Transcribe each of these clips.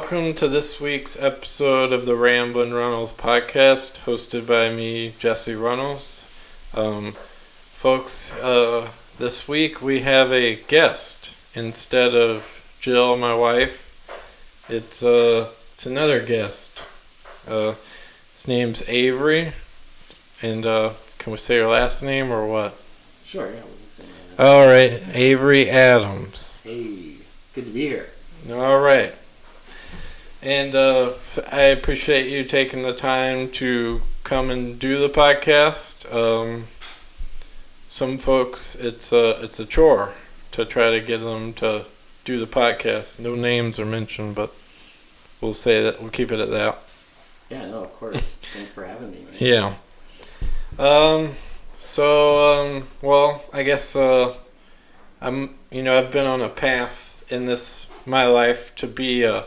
Welcome to this week's episode of the Ramblin' Runnels podcast, hosted by me, Jesse Runnels. Um, folks, uh, this week we have a guest instead of Jill, my wife. It's uh, it's another guest. Uh, his name's Avery, and uh, can we say your last name or what? Sure, yeah, we can say. All right, Avery Adams. Hey, good to be here. All right. And uh, I appreciate you taking the time to come and do the podcast. Um, some folks, it's a it's a chore to try to get them to do the podcast. No names are mentioned, but we'll say that we'll keep it at that. Yeah, no, of course. Thanks for having me. man. Yeah. Um. So, um. Well, I guess uh, I'm. You know, I've been on a path in this my life to be a, a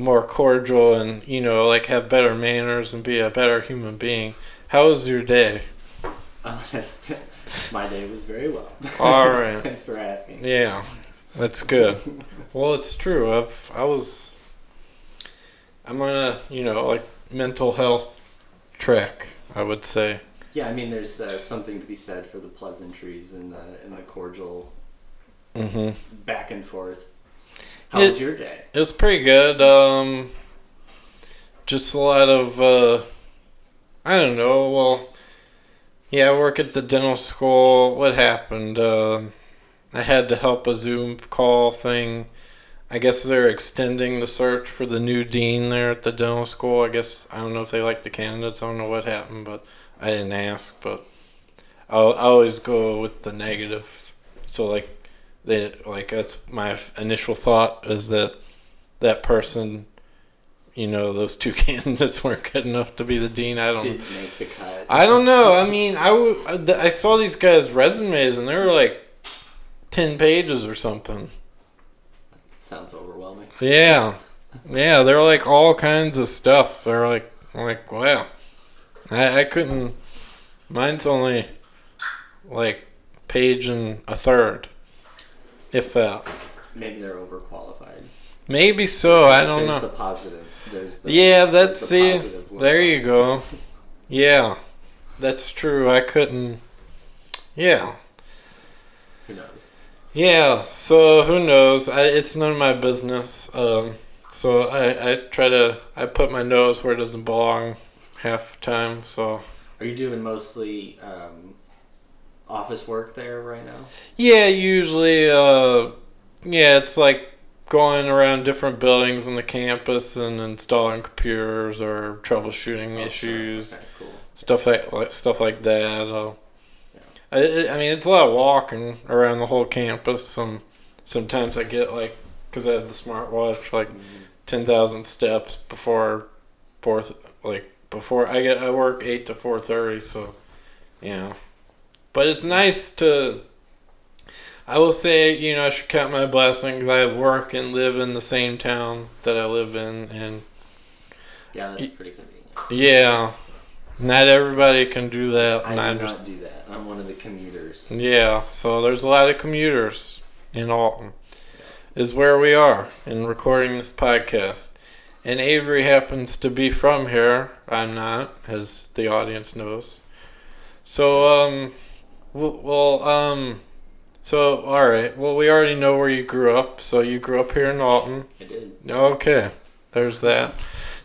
more cordial and you know like have better manners and be a better human being. How was your day? My day was very well. All right. Thanks for asking. Yeah, that's good. Well, it's true. I've I was. I'm on a you know like mental health track. I would say. Yeah, I mean, there's uh, something to be said for the pleasantries and the and the cordial mm-hmm. back and forth. How Yeah. was your day? It was pretty good. Um, just a lot of, uh, I don't know. Well, yeah, I work at the dental school. What happened? Uh, I had to help a Zoom call thing. I guess they're extending the search for the new dean there at the dental school. I guess I don't know if they like the candidates. I don't know what happened, but I didn't ask. But I'll, I always go with the negative. So like they like that's my initial thought is that that person, you know, those two candidates weren't good enough to be the dean. I don't. Didn't make the cut. I don't know. I mean, I, w- I saw these guys' resumes and they were like ten pages or something. Sounds overwhelming. Yeah, yeah, they're like all kinds of stuff. They're like, I'm like, wow, I, I couldn't. Mine's only like page and a third, if that. Maybe they're overqualified. Maybe so. I don't there's know. the positive. There's the, Yeah, that's the see. There you go. Yeah, that's true. I couldn't. Yeah, Who knows? yeah. So who knows? I, it's none of my business. Um, so I, I try to I put my nose where it doesn't belong half the time. So Are you doing mostly um, office work there right now? yeah, usually uh, yeah, it's like going around different buildings on the campus and installing computers or troubleshooting Oh, issues. Okay, cool. stuff like, stuff like that. Uh, Yeah. I, I mean, it's a lot of walking around the whole campus. Some sometimes I get like because I have the smartwatch, like Mhm. ten thousand steps before fourth, like before I get I work eight to four thirty. So yeah, but it's nice to. I will say, you know, I should count my blessings. I work and live in the same town that I live in, and Yeah, that's pretty convenient. yeah, not everybody can do that. I do understand. not do that. I'm one of the commuters. Yeah, so there's a lot of commuters in Alton, is where we are in recording this podcast. And Avery happens to be from here. I'm not, as the audience knows. So, um, w- well, um, so, alright. Well, we already know where you grew up. So, you grew up here in Alton. I did. Okay, there's that.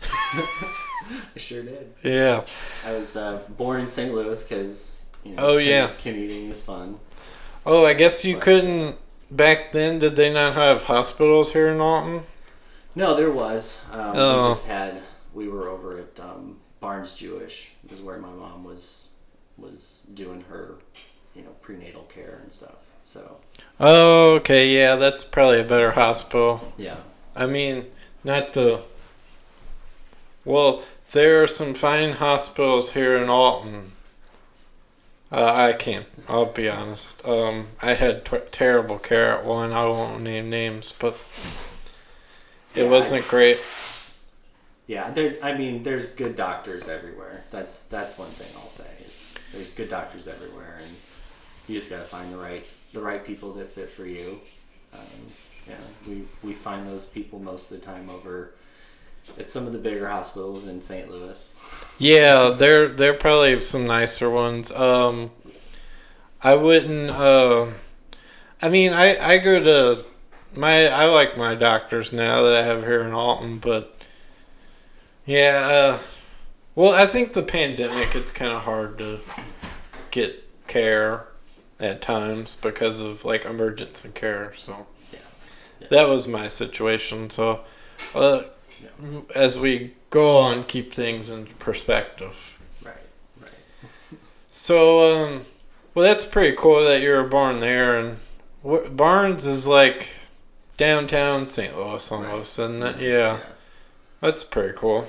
I sure did. Yeah. I was uh, born in St. Louis because you know. Oh, yeah. Commuting is fun. Oh, I guess you couldn't. Back then, did they not have hospitals here in Alton? No, there was. Um, Oh. We just had. We were over at um, Barnes Jewish. Is where my mom was was doing her, you know, prenatal care and stuff. So Oh, okay, yeah, that's probably a better hospital. yeah. I mean, not to. Well, there are some fine hospitals here in Alton. Uh, I can't. I'll be honest. Um, I had t- terrible care at one. I won't name names, but it Yeah, wasn't great. Yeah, there. I mean, there's good doctors everywhere. That's that's one thing I'll say. Is there's good doctors everywhere, and you just gotta find the right the right people that fit for you. Um, yeah, we we find those people most of the time over at some of the bigger hospitals in St. Louis. Yeah, they're they're probably some nicer ones. Um, I wouldn't. Uh, I mean, I I go to my I like my doctors now that I have here in Alton, but yeah. Uh, well, I think the pandemic it's kind of hard to get care at times because of like emergency care. So Yeah. Yeah. that was my situation. So uh, Yeah. as we go on, keep things in perspective. Right, right. So, um, well, that's pretty cool that you were born there, and Barnes is like downtown St. Louis almost, and that, yeah, that's pretty cool.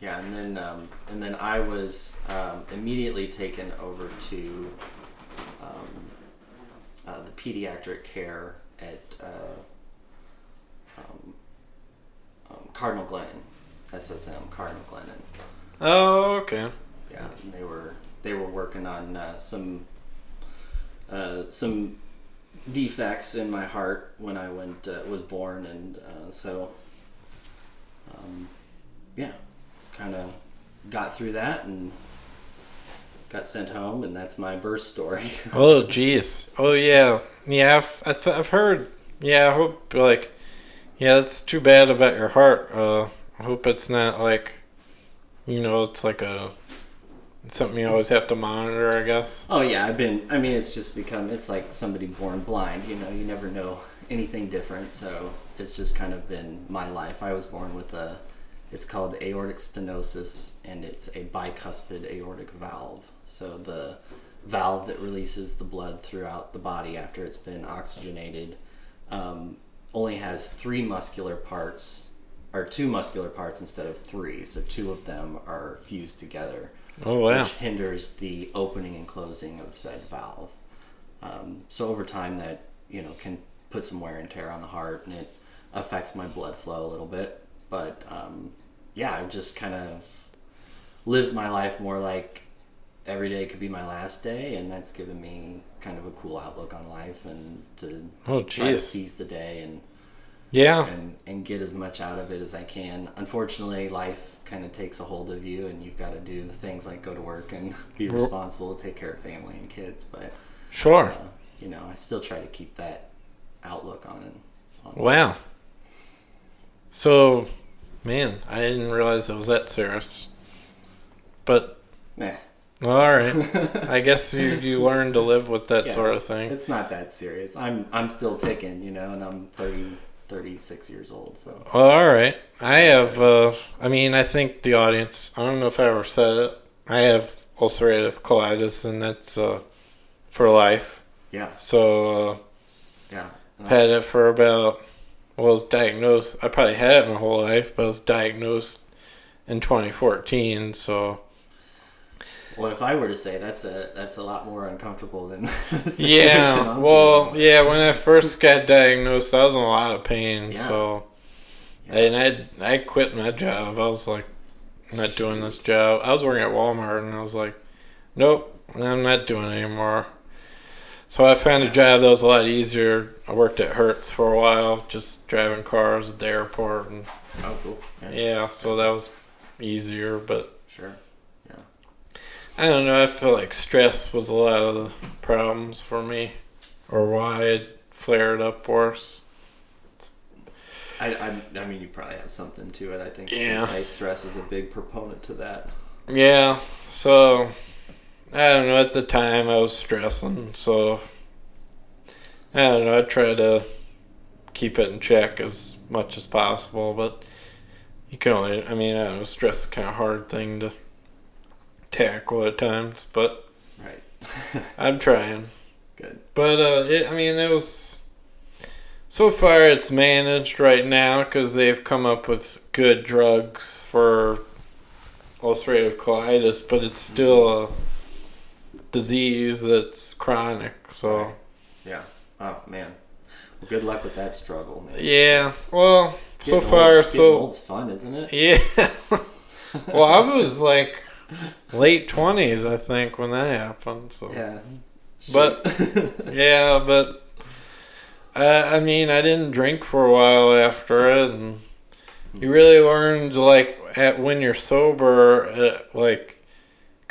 Yeah, and then um, and then I was um, immediately taken over to uh, the pediatric care at uh, um, um, Cardinal Glennon, SSM Cardinal Glennon. Oh, okay. Yeah, and they were they were working on uh, some uh, some defects in my heart when I went uh, was born, and uh, so um, yeah, kind of got through that and got sent home, and that's my birth story. Oh, jeez. Oh, yeah. Yeah, I've, I th- I've heard. Yeah, I hope, like, yeah, it's too bad about your heart. Uh, I hope it's not like, you know, it's like a, it's something you always have to monitor, I guess. oh yeah, I've been. I mean, it's just become. It's like somebody born blind. You know, you never know anything different. So it's just kind of been my life. I was born with a. It's called aortic stenosis, and it's a bicuspid aortic valve. So the valve that releases the blood throughout the body after it's been oxygenated um, only has three muscular parts, or two muscular parts instead of three. So two of them are fused together Oh, wow. which hinders the opening and closing of said valve. Um, so over time, that you know can put some wear and tear on the heart, and it affects my blood flow a little bit. But um, yeah, I've just kind of lived my life more like every day could be my last day, and that's given me kind of a cool outlook on life and to Oh, try to seize the day and Yeah. and and get as much out of it as I can. Unfortunately, life kind of takes a hold of you, and you've got to do things like go to work and be responsible, take care of family and kids. But Sure. uh, you know, I still try to keep that outlook on it. Wow. So, man, I didn't realize it was that serious. But, Nah, all right. I guess you, you learn to live with that Yeah. sort of thing. it's not that serious. I'm I'm still ticking, you know, and I'm 30, 36 years old. So Well, all right. I have, uh, I mean, I think the audience, I don't know if I ever said it. I have ulcerative colitis, and that's uh, for life. yeah, So, uh, yeah. I've had it for about, well, I was diagnosed, I probably had it my whole life, but I was diagnosed in 2014, so. Well, if I were to say that's a that's a lot more uncomfortable than Yeah, well, yeah. When I first got diagnosed, I was in a lot of pain. Yeah. So, Yeah. and I I quit my job. I was like, I'm not doing this job. I was working at Walmart, and I was like, nope, I'm not doing it anymore. So I found a job that was a lot easier. I worked at Hertz for a while, just driving cars at the airport, and oh, cool. Yeah, yeah, so that was easier. But sure. Yeah. I don't know. I feel like stress was a lot of the problems for me, or why it flared up worse. I, I, I mean, you probably have something to it. I think Yeah. say stress is a big proponent to that. Yeah, so I don't know. At the time, I was stressing, so I don't know. I tried to keep it in check as much as possible, but you can only. I mean, I don't know. Stress is kind of hard thing to tackle at times, but Right. I'm trying. Good. But uh, it, I mean, it was so far it's managed right now because they've come up with good drugs for ulcerative colitis, but it's still a disease that's chronic. So Yeah. Oh man. Well, good luck with that struggle, man. yeah, well, so Getting far old, so getting old's fun, isn't it? yeah. well, I was like late twenties, I think, when that happened. So Yeah. But- yeah, but I, I mean, I didn't drink for a while after it, and you really learned like at when you're sober, uh, like,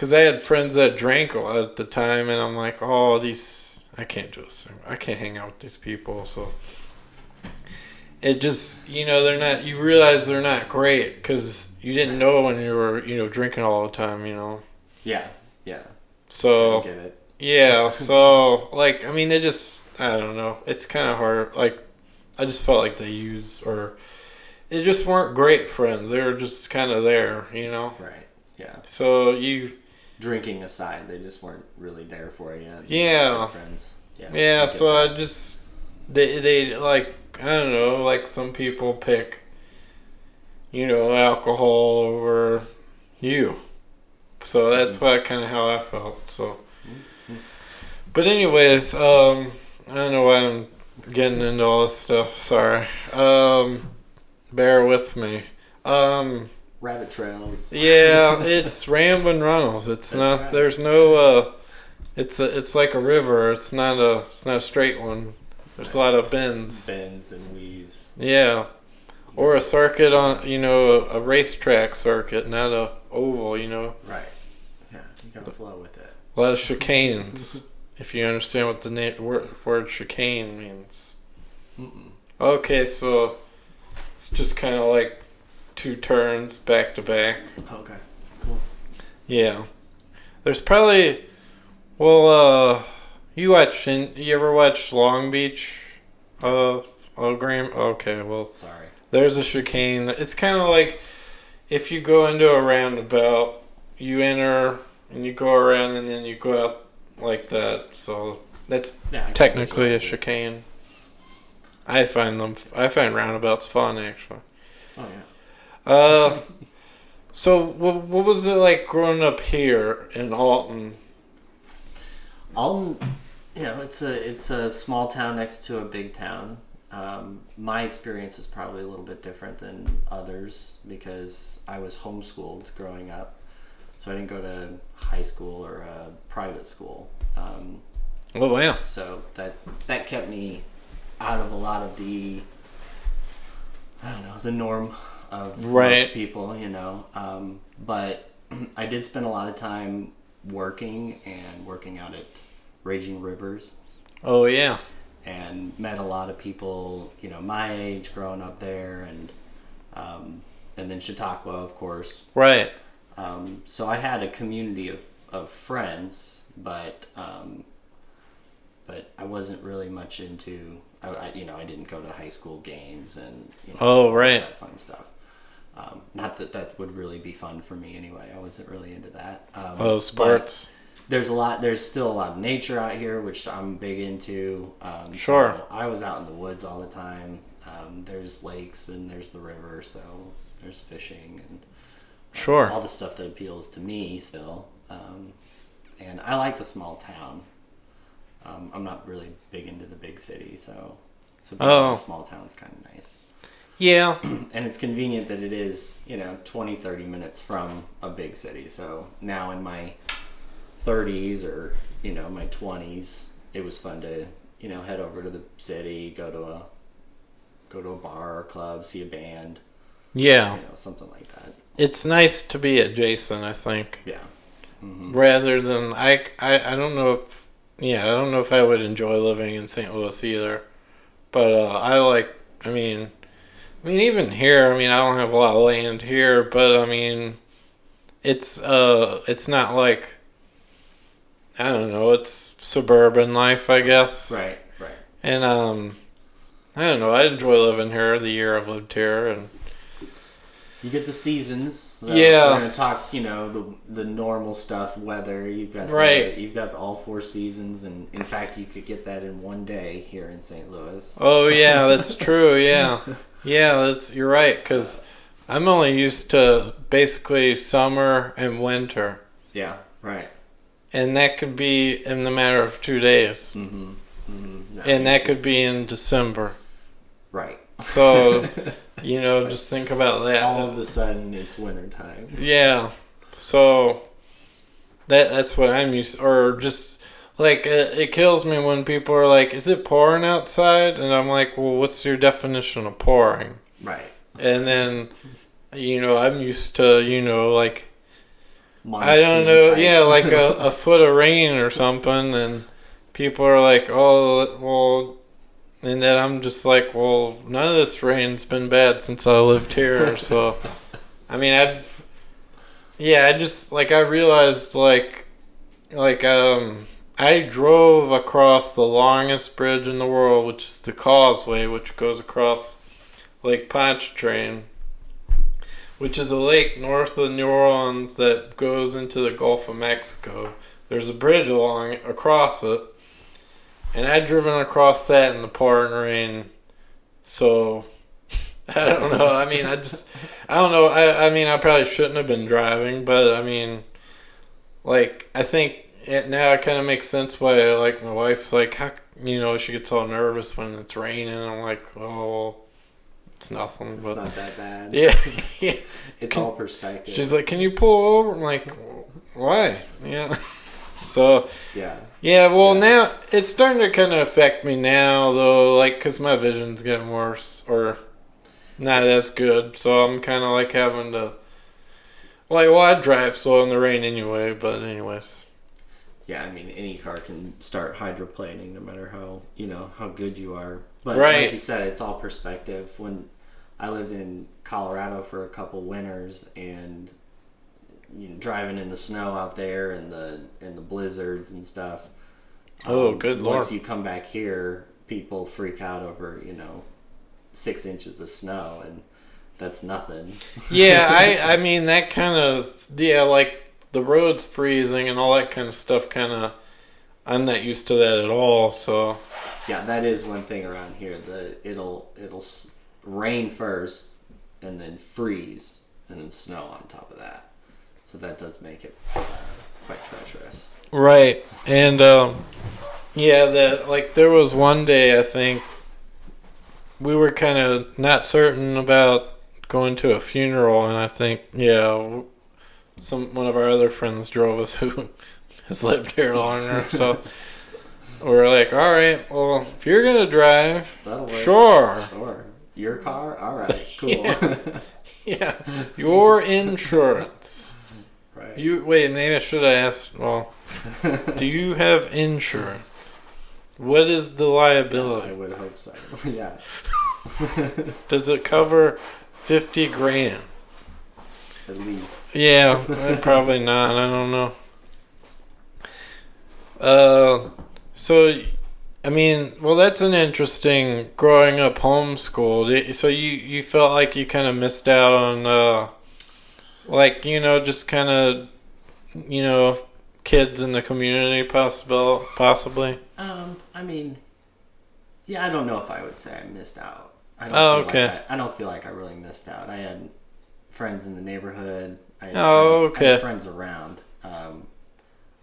because I had friends that drank a lot at the time, and I'm like, oh, these I can't do this. I can't hang out with these people, so it just you know they're not. You realize they're not great because you didn't know when you were you know drinking all the time, you know. Yeah, yeah. So get it. yeah, so like I mean, they just I don't know. It's kind of hard. Like I just felt like they used or they just weren't great friends. They were just kind of there, you know. Right. Yeah. So you Drinking aside, they just weren't really there for you. Yeah. Friends. Yeah. yeah. So. I just they they like I don't know. Like some people pick, you know, alcohol over you. So that's Mm-hmm. what kind of how I felt. So. But anyways, um, I don't know why I'm getting into all this stuff. Sorry. Um, bear with me. Um, rabbit trails. yeah, it's rambling Runnels. It's That's not. right. There's no. Uh, it's a. It's like a river. It's not a. It's not a straight one. There's a lot of bends. bends and weaves. Yeah, or a circuit on. You know, a, a racetrack circuit, not a oval. You know, Right. Yeah. You gotta flow with it. a lot of chicanes. if you understand what the na- word, word chicane means. Mm-mm. Okay, so it's just kind of like two turns back to back. Okay. cool. Yeah. There's probably well uh you watch you ever watch Long Beach? Uh oh Graham okay, well Sorry. there's a chicane. It's kinda like if you go into a roundabout, you enter and you go around and then you go out like that. So that's Yeah. Technically a chicane. I find them I find roundabouts fun actually. Oh yeah. Uh, so what, what was it like growing up here in Alton? Alton, you know, it's a it's a small town next to a big town. Um, my experience is probably a little bit different than others because I was homeschooled growing up, so I didn't go to high school or a private school. Um, Oh yeah, so that that kept me out of a lot of the I don't know the norm of Right. most people, you know. Um, but I did spend a lot of time working and working out at Raging Rivers oh yeah, and met a lot of people, you know, my age growing up there and um, and then Chautauqua, of course. right. Um, so I had a community of, of friends, but um, but I wasn't really much into. I, I you know I didn't go to high school games and you know, Oh, all right. that fun stuff. Um, not that that would really be fun for me anyway. I wasn't really into that. Um, Oh sports. There's a lot. There's still a lot of nature out here, which I'm big into. Um, Sure. So I was out in the woods all the time. Um, there's lakes and there's the river, so there's fishing and Sure. all the stuff that appeals to me still. Um, and I like the small town. Um, I'm not really big into the big city, so so being in Oh. a small town's kind of nice. Yeah. And it's convenient that it is, you know, 20, 30 minutes from a big city. So now in my 30s or, you know, my 20s, it was fun to, you know, head over to the city, go to a go to a bar or club, see a band, Yeah. you know, something like that. It's nice to be adjacent. I think Yeah. Mm-hmm. rather than I, I I don't know if yeah I don't know if I would enjoy living in St. Louis either, but uh, I like I mean I mean even here I mean I don't have a lot of land here, but I mean it's uh it's not like I don't know it's suburban life I guess Right, right. and um I don't know I enjoy living here the year I've lived here and You get the seasons. So Yeah. We're gonna talk, you know, the the normal stuff, weather. You've got the- Right. you've got the all four seasons, and in fact, you could get that in one day here in St. Louis. Oh yeah, that's true. Yeah, yeah, that's you're right. Because I'm only used to basically summer and winter, Yeah. Right. and that could be in the matter of two days, Mm-hmm. mm-hmm. and that could be in December. right. So you know, just think about that. all of a sudden it's wintertime. Yeah. So that that's what I'm used or just like it, it kills me when people are like, "Is it pouring outside?" And I'm like, "Well, what's your definition of pouring?" Right. And then, you know, I'm used to, you know, like I don't know, type. yeah, like a, a foot of rain or something, and people are like, "Oh, well," and then I'm just like, "Well, none of this rain's been bad since I lived here." So, I mean, I've, yeah, I just like I realized like, like um, I drove across the longest bridge in the world, which is the Causeway, which goes across Lake Pontchartrain which is a lake north of New Orleans that goes into the Gulf of Mexico. There's a bridge along across it, and I'd driven across that in the pouring rain. So I don't know. I mean, I just I don't know. I I mean, I probably shouldn't have been driving, but I mean, like I think it now it kind of makes sense why like my wife's like how you know she gets all nervous when it's raining. I'm like, oh, it's nothing. It's but not that bad. yeah, yeah. It's all perspective. She's like, "Can you pull over?" I'm like, "Why?" Yeah. So yeah. yeah, well Yeah. now it's starting to kind of affect me now though, like because my vision's getting worse or not as good. So I'm kind of like having to, like, well I drive slow in the rain anyway. But anyways, Yeah, I mean, any car can start hydroplaning, no matter how you know how good you are. But Right. like you said, it's all perspective. When I lived in Colorado for a couple winters, and you know, driving in the snow out there, and the and the blizzards and stuff. Oh, um, good lord. Once you come back here, people freak out over you know six inches of snow, and that's nothing. yeah, I I mean that kind of yeah, like the roads freezing and all that kind of stuff. Kind of, I'm not used to that at all. So Yeah, that is one thing around here. The it'll it'll rain first, and then freeze, and then snow on top of that. So that does make it uh, quite treacherous. Right. And um yeah, that like there was one day I think we were kind of not certain about going to a funeral and I think yeah, some one of our other friends drove us who has lived here longer. So we're like, "All right, well, if you're going to drive, sure." Or your car. All right, cool. Yeah. Yeah. Your insurance. right. You wait, maybe I should have asked, well, do you have insurance? What is the liability? I would hope so. yeah. Does it cover 50 grand? At least. Yeah, uh, probably not. I don't know. Uh, so, I mean, well, that's an interesting growing up homeschooled. So you you felt like you kind of missed out on, uh, like you know, just kind of, you know, kids in the community, possible, possibly. Um, I mean, yeah, I don't know if I would say I missed out. I don't Oh, feel okay. Like I, I don't feel like I really missed out. I had friends in the neighborhood. I had Oh, friends, I had friends around. Um,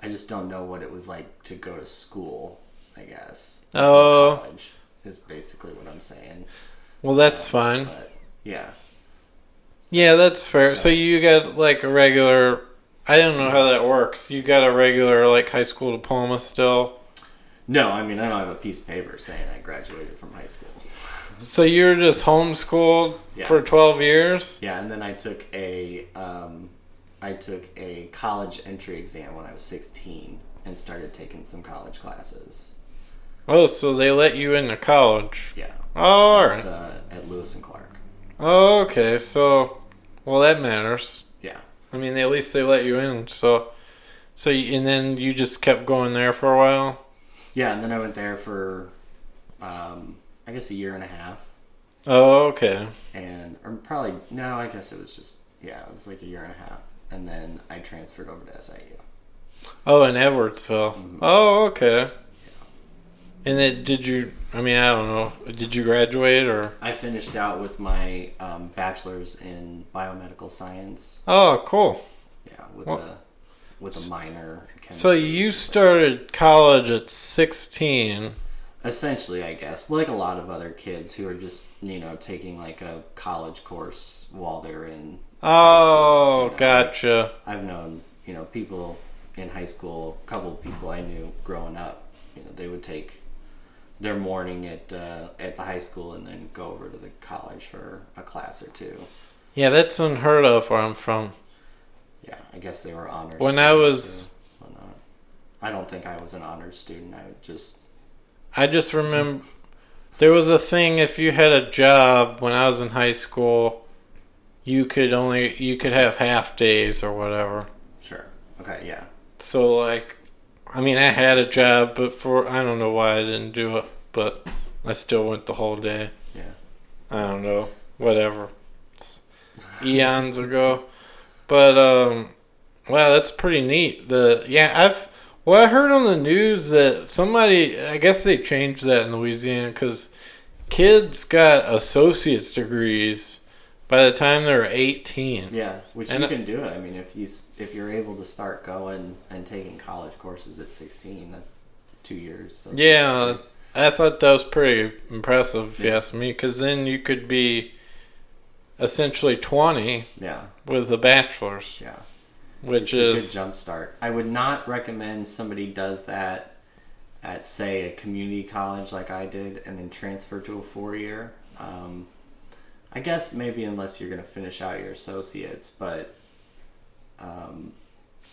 I just don't know what it was like to go to school. I guess. Oh. college is basically what I'm saying. Well, that's fine. But yeah, Yeah, that's fair. So you got like a regular. I don't know how that works. You got a regular like high school diploma still. no, I mean I don't have a piece of paper saying I graduated from high school. So you were just homeschooled Yeah. for twelve years. Yeah, and then I took a um, I took a college entry exam when I was 16 and started taking some college classes. Oh, so they let you into college. Yeah, Oh, all right. at, uh, at Lewis and Clark. Oh, okay. So, well, that matters. Yeah, I mean, at least they let you in. So, so and then you just kept going there for a while. yeah, and then I went there for um, I guess a year and a half, Oh, okay. and or probably no, I guess it was just yeah, it was like a year and a half, and then I transferred over to SIU. Oh, in Edwardsville. Mhm. Oh, okay. Yeah. And then did you? I mean, I don't know. Did you graduate or? I finished out with my um, bachelor's in biomedical science. Oh, cool. Yeah, with Well- a with a minor. In chemistry. So you started college at sixteen. Essentially i guess like a lot of other kids who are just you know taking like a college course while they're in Oh, you know, gotcha. i've known you know people in high school, a couple of people I knew growing up, you know, they would take their morning at uh, at the high school and then go over to the college for a class or two. Yeah, that's unheard of where I'm from. Yeah, I guess they were honors. When I was- I don't think I was an honors student. I would just I just remember there was a thing if you had a job when I was in high school, you could only you could have half days or whatever. sure. Okay, yeah. So like I mean I had a job but for I don't know why I didn't do it, but I still went the whole day. Yeah. I don't know. Whatever. It's eons ago. But um wow, that's pretty neat. The yeah, I've well, I heard on the news that somebody I guess they changed that in Louisiana cuz kids got associate's degrees by the time they're 18. Yeah, which And you can do it. I mean, if you if you're able to start going and taking college courses at 16, that's two years. So Yeah, I thought that was pretty impressive if you ask me cuz then you could be essentially 20 yeah, with a bachelor's, yeah. Which it's a good jump start. I would not recommend somebody does that at say a community college like I did and then transfer to a four year. Um, I guess maybe unless you're going to finish out your associates, but um,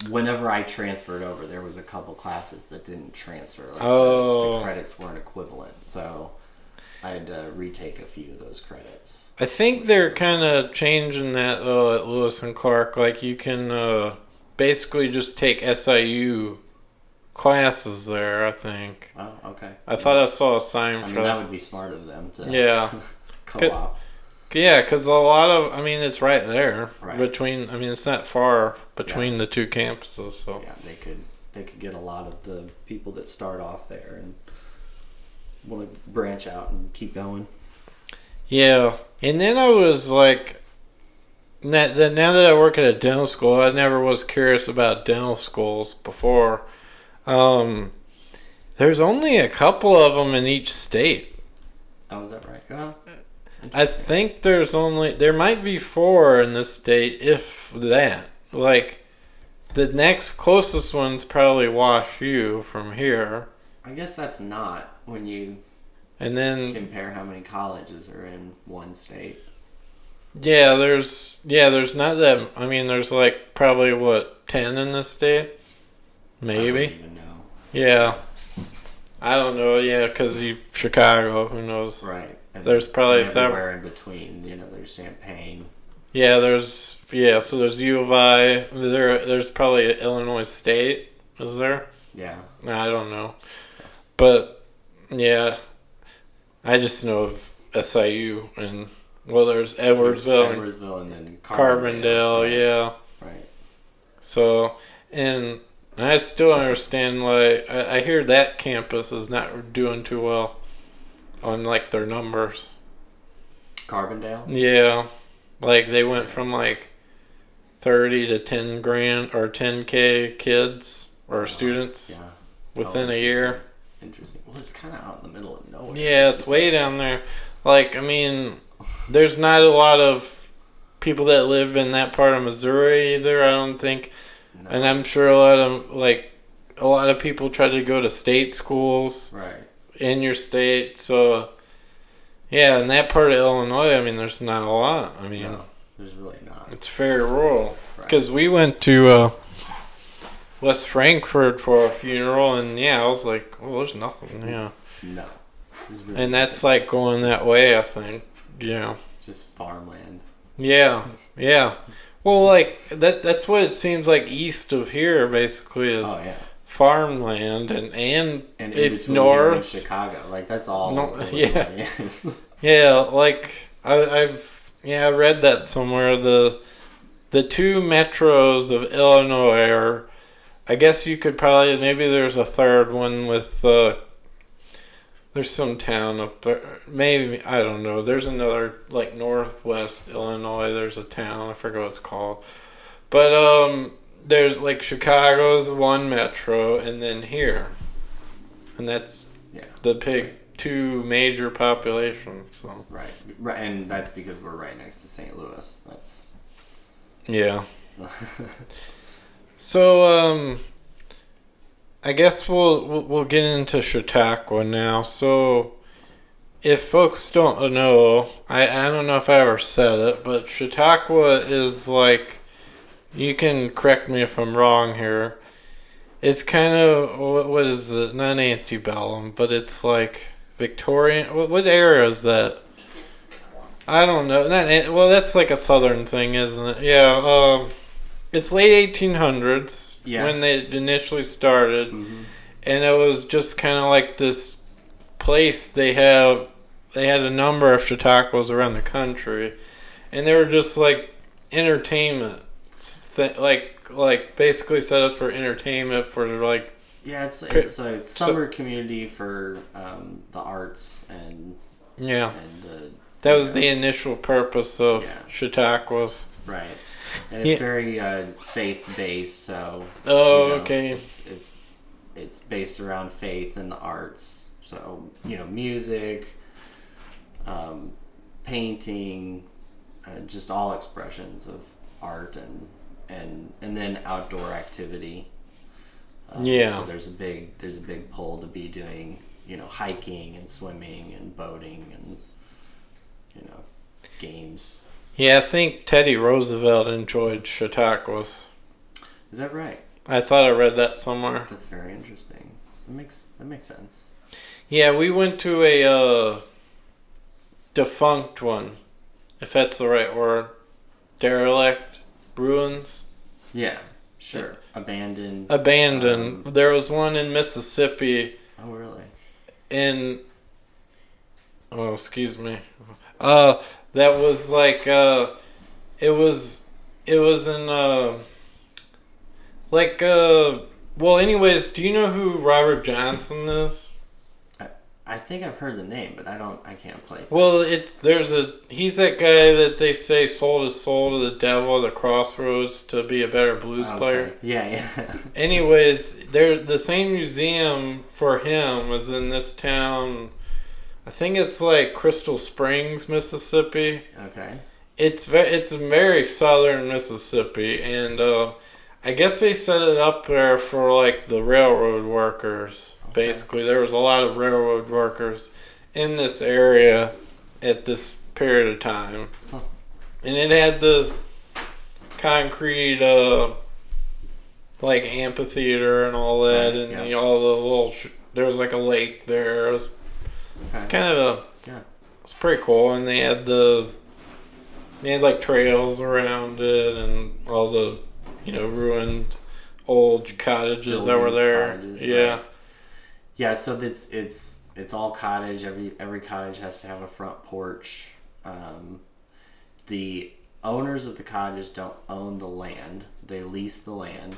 whenever I transferred over, there was a couple classes that didn't transfer. Like the- Oh. the credits weren't equivalent, so I had to retake a few of those credits. I think they're kind of changing that though at Lewis and Clark. Like you can uh, basically just take SIU classes there. I think. Oh, okay. I thought I saw a sign I for mean, that. that would be smart of them to Yeah. co-op. Yeah, because a lot of I mean it's right there Right. between. I mean it's not far between the two campuses. So yeah, they could they could get a lot of the people that start off there and want to branch out and keep going. yeah, and then I was like. Now that, now that I work at a dental school, I never was curious about dental schools before. Um, there's only a couple of them in each state. Oh, is that right? I think there's only there might be four in this state, if that. Like the next closest one's probably Wash U from here, I guess that's not when you and then compare how many colleges are in one state. yeah, there's yeah, there's not that. I mean, there's like probably what ten in this state, I maybe. don't even know. Yeah, I don't know. Yeah, because you Chicago, who knows? Right. And There's probably somewhere in between. You know, there's Champaign. Yeah, there's yeah. So there's U of I. There, there's probably Illinois State. Is there? Yeah. I don't know. But yeah, I just know of SIU and well, there's Edwardsville and Edwardsville and then Carbondale. Right. Yeah. Right. So and I still understand why I, I hear that campus is not doing too well on like their numbers. Carbondale. Yeah, like they went from like thirty to ten grand or ten k kids or students Yeah. within Oh, a year. Interesting. Well, it's kind of out in the middle of nowhere. Yeah, it's way down there. Like, I mean, there's not a lot of people that live in that part of Missouri either. I don't think, No. and I'm sure a lot of like a lot of people try to go to state schools Right. in your state. So, yeah, in that part of Illinois, I mean, there's not a lot. I mean, No, there's really not. it's very rural. Right. Because we went to uh, West Frankfort for a funeral, and yeah, I was like, well, there's nothing. Yeah. No. Really And that's like going that way, I think. Yeah. just farmland. Yeah. Yeah. Well, like that that's what it seems like east of here basically is Oh yeah. farmland and and, And in if north and Chicago, like that's all. No, yeah. Yeah, like I I've yeah, I read that somewhere the the two metros of Illinois are I guess you could probably maybe there's a third one with uh there's some town up there maybe I don't know. There's another like northwest Illinois, there's a town, I forget what it's called. But um there's like Chicago's one metro and then here. And that's yeah. the big two major populations. So Right. Right. And that's because we're right next to St. Louis. That's. yeah. So um, I guess we'll we'll, get into Chautauqua now. So, if folks don't know, I I don't know if I ever said it, but Chautauqua is like, you can correct me if I'm wrong here. It's kind of what, what is it? Not antebellum, but it's like Victorian. What, what era is that? I don't know. Not well. That's like a southern thing, isn't it? Yeah. Um, it's late 1800s Yeah. when they initially started, Mhm. and it was just kind of like this place. They have they had a number of chautauquas around the country, and they were just like entertainment, th- like like basically set up for entertainment for like Yeah, it's it's a summer community for um, the arts and yeah. and the That was the initial purpose of Yeah. chautauquas. right, and it's Yeah. very uh, faith based. So Oh, you know, okay. it's, it's it's based around faith and the arts. So you know, music, um, painting, uh, just all expressions of art and and and then outdoor activity. Um, Yeah. So there's a big there's a big pull to be doing you know hiking and swimming and boating and you know games. Yeah, I think Teddy Roosevelt enjoyed chautauquas. Is that right? I thought I read that somewhere. That's very interesting. That makes that makes sense. Yeah, we went to a uh, defunct one, if that's the right word. Derelict, ruins, Yeah, sure. Abandoned. abandoned. Um, there was one in Mississippi oh, really? in oh excuse me uh that was like uh it was it was in uh like uh well anyways do you know who robert johnson is I think I've heard the name, but I don't. I can't place. well it's there's a he's that guy that they say sold his soul to the devil at the crossroads to be a better blues Okay. player Yeah, yeah. anyways there the same museum for him was in this town i think it's like crystal springs mississippi okay. it's ve- it's very southern mississippi and uh, i guess they set it up there for like the railroad workers basically there was a lot of railroad workers in this area at this period of time Huh. and it had the concrete uh, like amphitheater and all that, Right, and yeah. you know, all the little. There was like a lake there. It was, it's kind of a. Yeah. It's pretty cool, and they had the. They had like trails around it, and all the, you know, ruined old cottages that were there. cottages, yeah. right. Yeah, so it's it's it's all cottage. Every every cottage has to have a front porch. Um, the owners of the cottage don't own the land; they lease the land.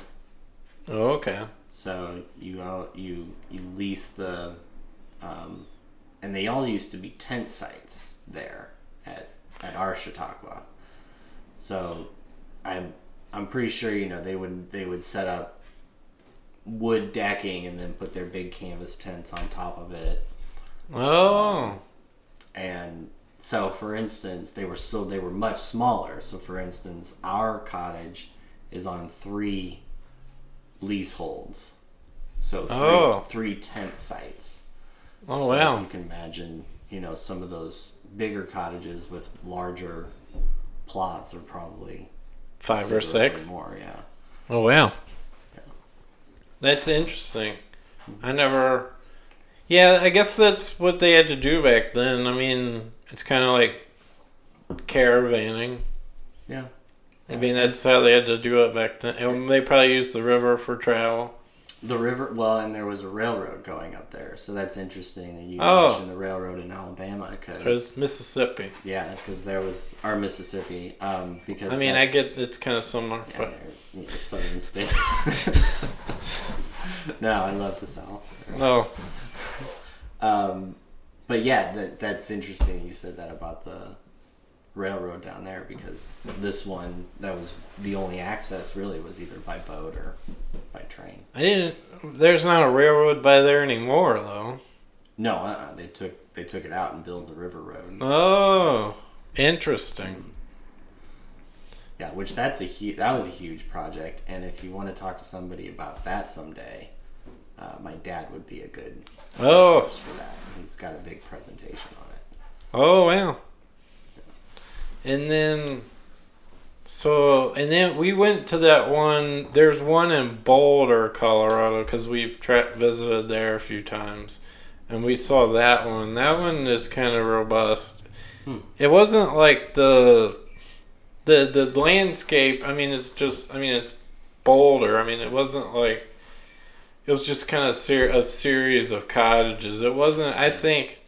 Oh, okay. So you own, you you lease the, um, and they all used to be tent sites there at at our Chautauqua. So I'm I'm pretty sure you know they would they would set up wood decking and then put their big canvas tents on top of it. Oh. Um, and so for instance, they were so they were much smaller. So for instance, our cottage is on three leaseholds. So three, Oh. three tent sites. Oh So wow. You can imagine, you know, some of those bigger cottages with larger plots are probably Five or six. more. Yeah. Oh wow. Yeah. That's interesting. I never. Yeah, I guess that's what they had to do back then. I mean, it's kind of like caravanning. Yeah. I mean, that's how they had to do it back then. And they probably used the river for travel. The river, well, and there was a railroad going up there, so that's interesting that you Oh. mentioned the railroad in Alabama It was because Mississippi. yeah, because there was our Mississippi. Um, because I mean, I get it's kind of similar, yeah, but you know, southern states. no, I love the South. no. Um, but yeah, that that's interesting. that You said that about the railroad down there because this one that was the only access really was either by boat or by train. I didn't. There's not a railroad by there anymore, though. No, uh-uh, they took they took it out and built the river road. Oh, interesting. Yeah, which that's a huge that was a huge project. And if you want to talk to somebody about that someday, uh, my dad would be a good Oh. resource for that. He's got a big presentation on it. Oh wow. And then so and then we went to that one there's one in Boulder, Colorado cuz we've tra- visited there a few times. And we saw that one. That one is kind of robust. Hmm. It wasn't like the the the landscape, I mean it's just I mean it's Boulder. I mean it wasn't like it was just kind of ser- a series of cottages. It wasn't I think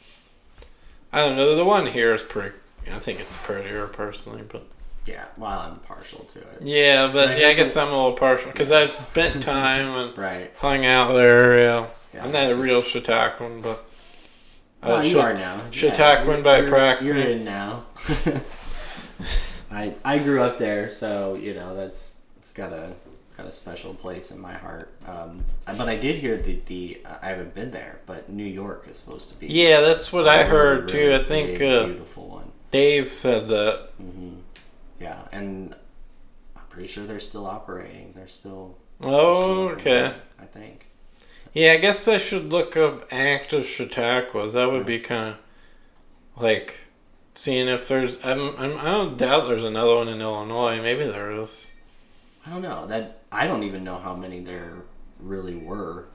I don't know. The one here is pretty. I think it's prettier personally, but Yeah, well, I'm partial to it. yeah, but Right. yeah, I guess I'm a little partial because I've spent time and Right. hung out there. Yeah, Yeah. I'm not a real Chautauquan, but uh, Well, you are now. Chautauquan you're- by you're- proxy. You're in now. I I grew up there, so you know that's it's got a got a special place in my heart. Um, but I did hear that the I haven't been there, but New York is supposed to be. Yeah, that's what a I really, heard too. I think big, uh, beautiful one. Dave said that. hmm Yeah, and I'm pretty sure they're still operating. They're still. they're Oh, still okay. I think. Yeah, I guess I should look up active Chautauquas. That would be kind of like seeing if there's. I'm, I'm, I don't doubt there's another one in Illinois. Maybe there is. I don't know that. I don't even know how many there really were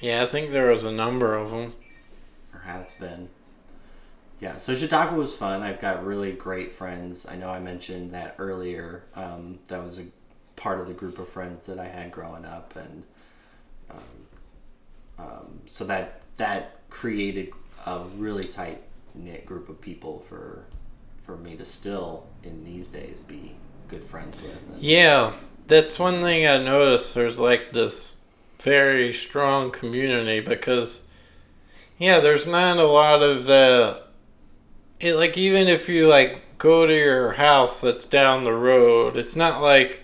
Yeah, I think there was a number of them. or has been. Yeah, so Chautauqua was fun. I've got really great friends. I know I mentioned that earlier. Um, that was a part of the group of friends that I had growing up, and um, um, so that that created a really tight knit group of people for for me to still in these days be good friends with. And, Yeah, that's one thing I noticed. There's like this very strong community because, yeah, there's not a lot of uh, it. Like even if you like go to your house that's down the road, it's not like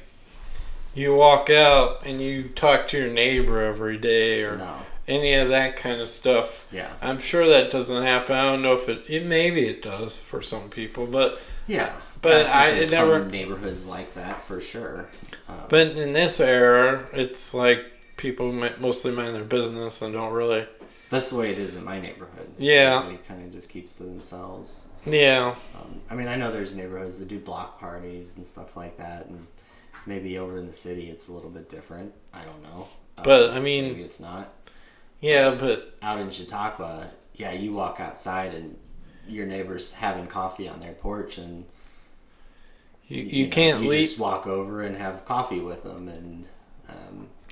you walk out and you talk to your neighbor every day or no, any of that kind of stuff. yeah, I'm sure that doesn't happen. I don't know if it. It maybe it does for some people, but yeah. But I- it never- neighborhoods like that for sure. Um, But in this era, it's like people mostly mind their business and don't really. That's the way it is in my neighborhood. Yeah. Everybody kind of just keeps to themselves. Yeah, Um, I mean, I know there's neighborhoods that do block parties and stuff like that, and maybe over in the city it's a little bit different. I don't know. Um, But, I mean- maybe it's not. yeah, but Out in Chautauqua, yeah, you walk outside and your neighbor's having coffee on their porch, and you, you, know, can't you leave. just walk over and have coffee with them, and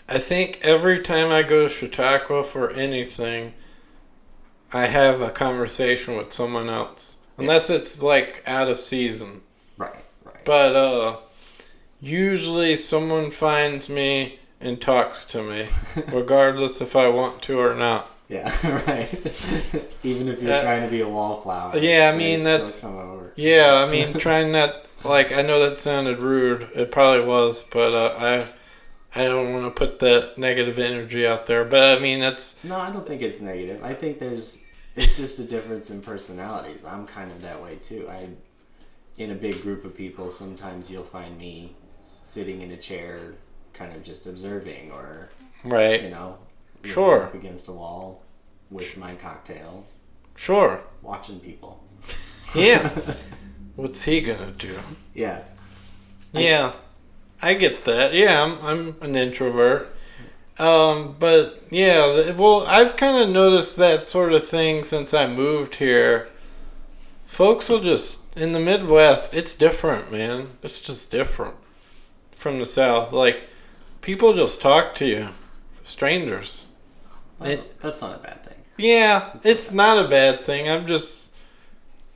I think every time I go to Chautauqua for anything, I have a conversation with someone else, unless it's like out of season. right, right, But uh, usually someone finds me and talks to me, regardless if I want to or not. yeah, right. Even if you're Uh, trying to be a wallflower. yeah, I mean, that's- Yeah, I mean, trying not like I know that sounded rude. It probably was, but uh, I I don't want to put that negative energy out there. But I mean, that's No, I don't think it's negative. I think there's it's just a difference in personalities. I'm kind of that way too. I in a big group of people, sometimes you'll find me sitting in a chair kind of just observing or right, you know, Sure. up against a wall with my cocktail Sure. watching people. Yeah. What's he gonna do? Yeah. Yeah, I get that. Yeah, I'm I'm an introvert. Um, but yeah, well, I've kind of noticed that sort of thing since I moved here. Folks will just in the Midwest, it's different, man. It's just different from the South. Like people just talk to you, strangers. Well, It- that's not a bad thing. Yeah, it's not a bad thing. I'm just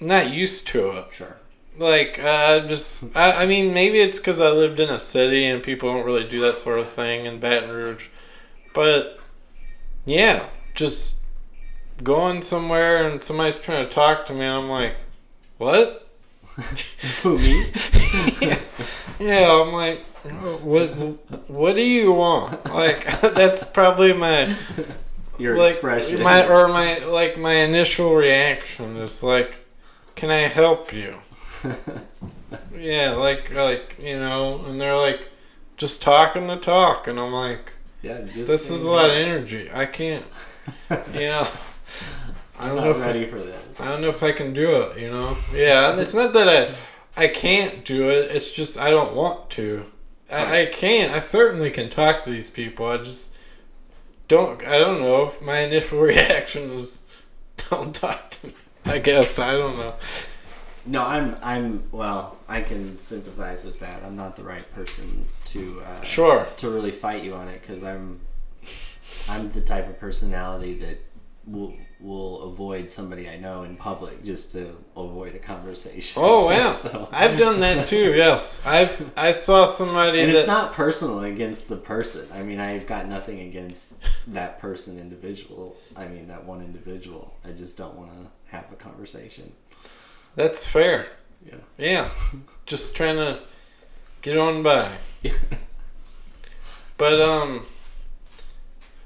not used to it. Sure. Like, uh, just, I, I mean, maybe it's because I lived in a city and people don't really do that sort of thing in Baton Rouge. But, yeah, just going somewhere and somebody's trying to talk to me, and I'm like, what? Who me? Yeah, I'm like, what, what do you want? Like, that's probably my, Your like, expression. my, or my, like, my initial reaction is like, can I help you? Yeah, like like you know, and they're like just talking the talk, and I'm like, Yeah, just This is a lot of energy. I can't. You know. I I'm don't know if ready I, for this. I don't know if I can do it. You know. Yeah. It's not that I I can't do it. It's just I don't want to. I, I can't. I certainly can talk to these people. I just don't. I don't know. My initial reaction is don't talk to me. I guess I don't know. No, I'm I'm well. I can sympathize with that. I'm not the right person to uh, Sure. to really fight you on it because I'm I'm the type of personality that will will avoid somebody I know in public just to avoid a conversation. Oh wow, So- I've done that too. Yes, I've I saw somebody and that it's not personal against the person. I mean, I've got nothing against that person individual. I mean, that one individual. I just don't want to have a conversation. That's fair. Yeah. Yeah, just trying to get on by. But um,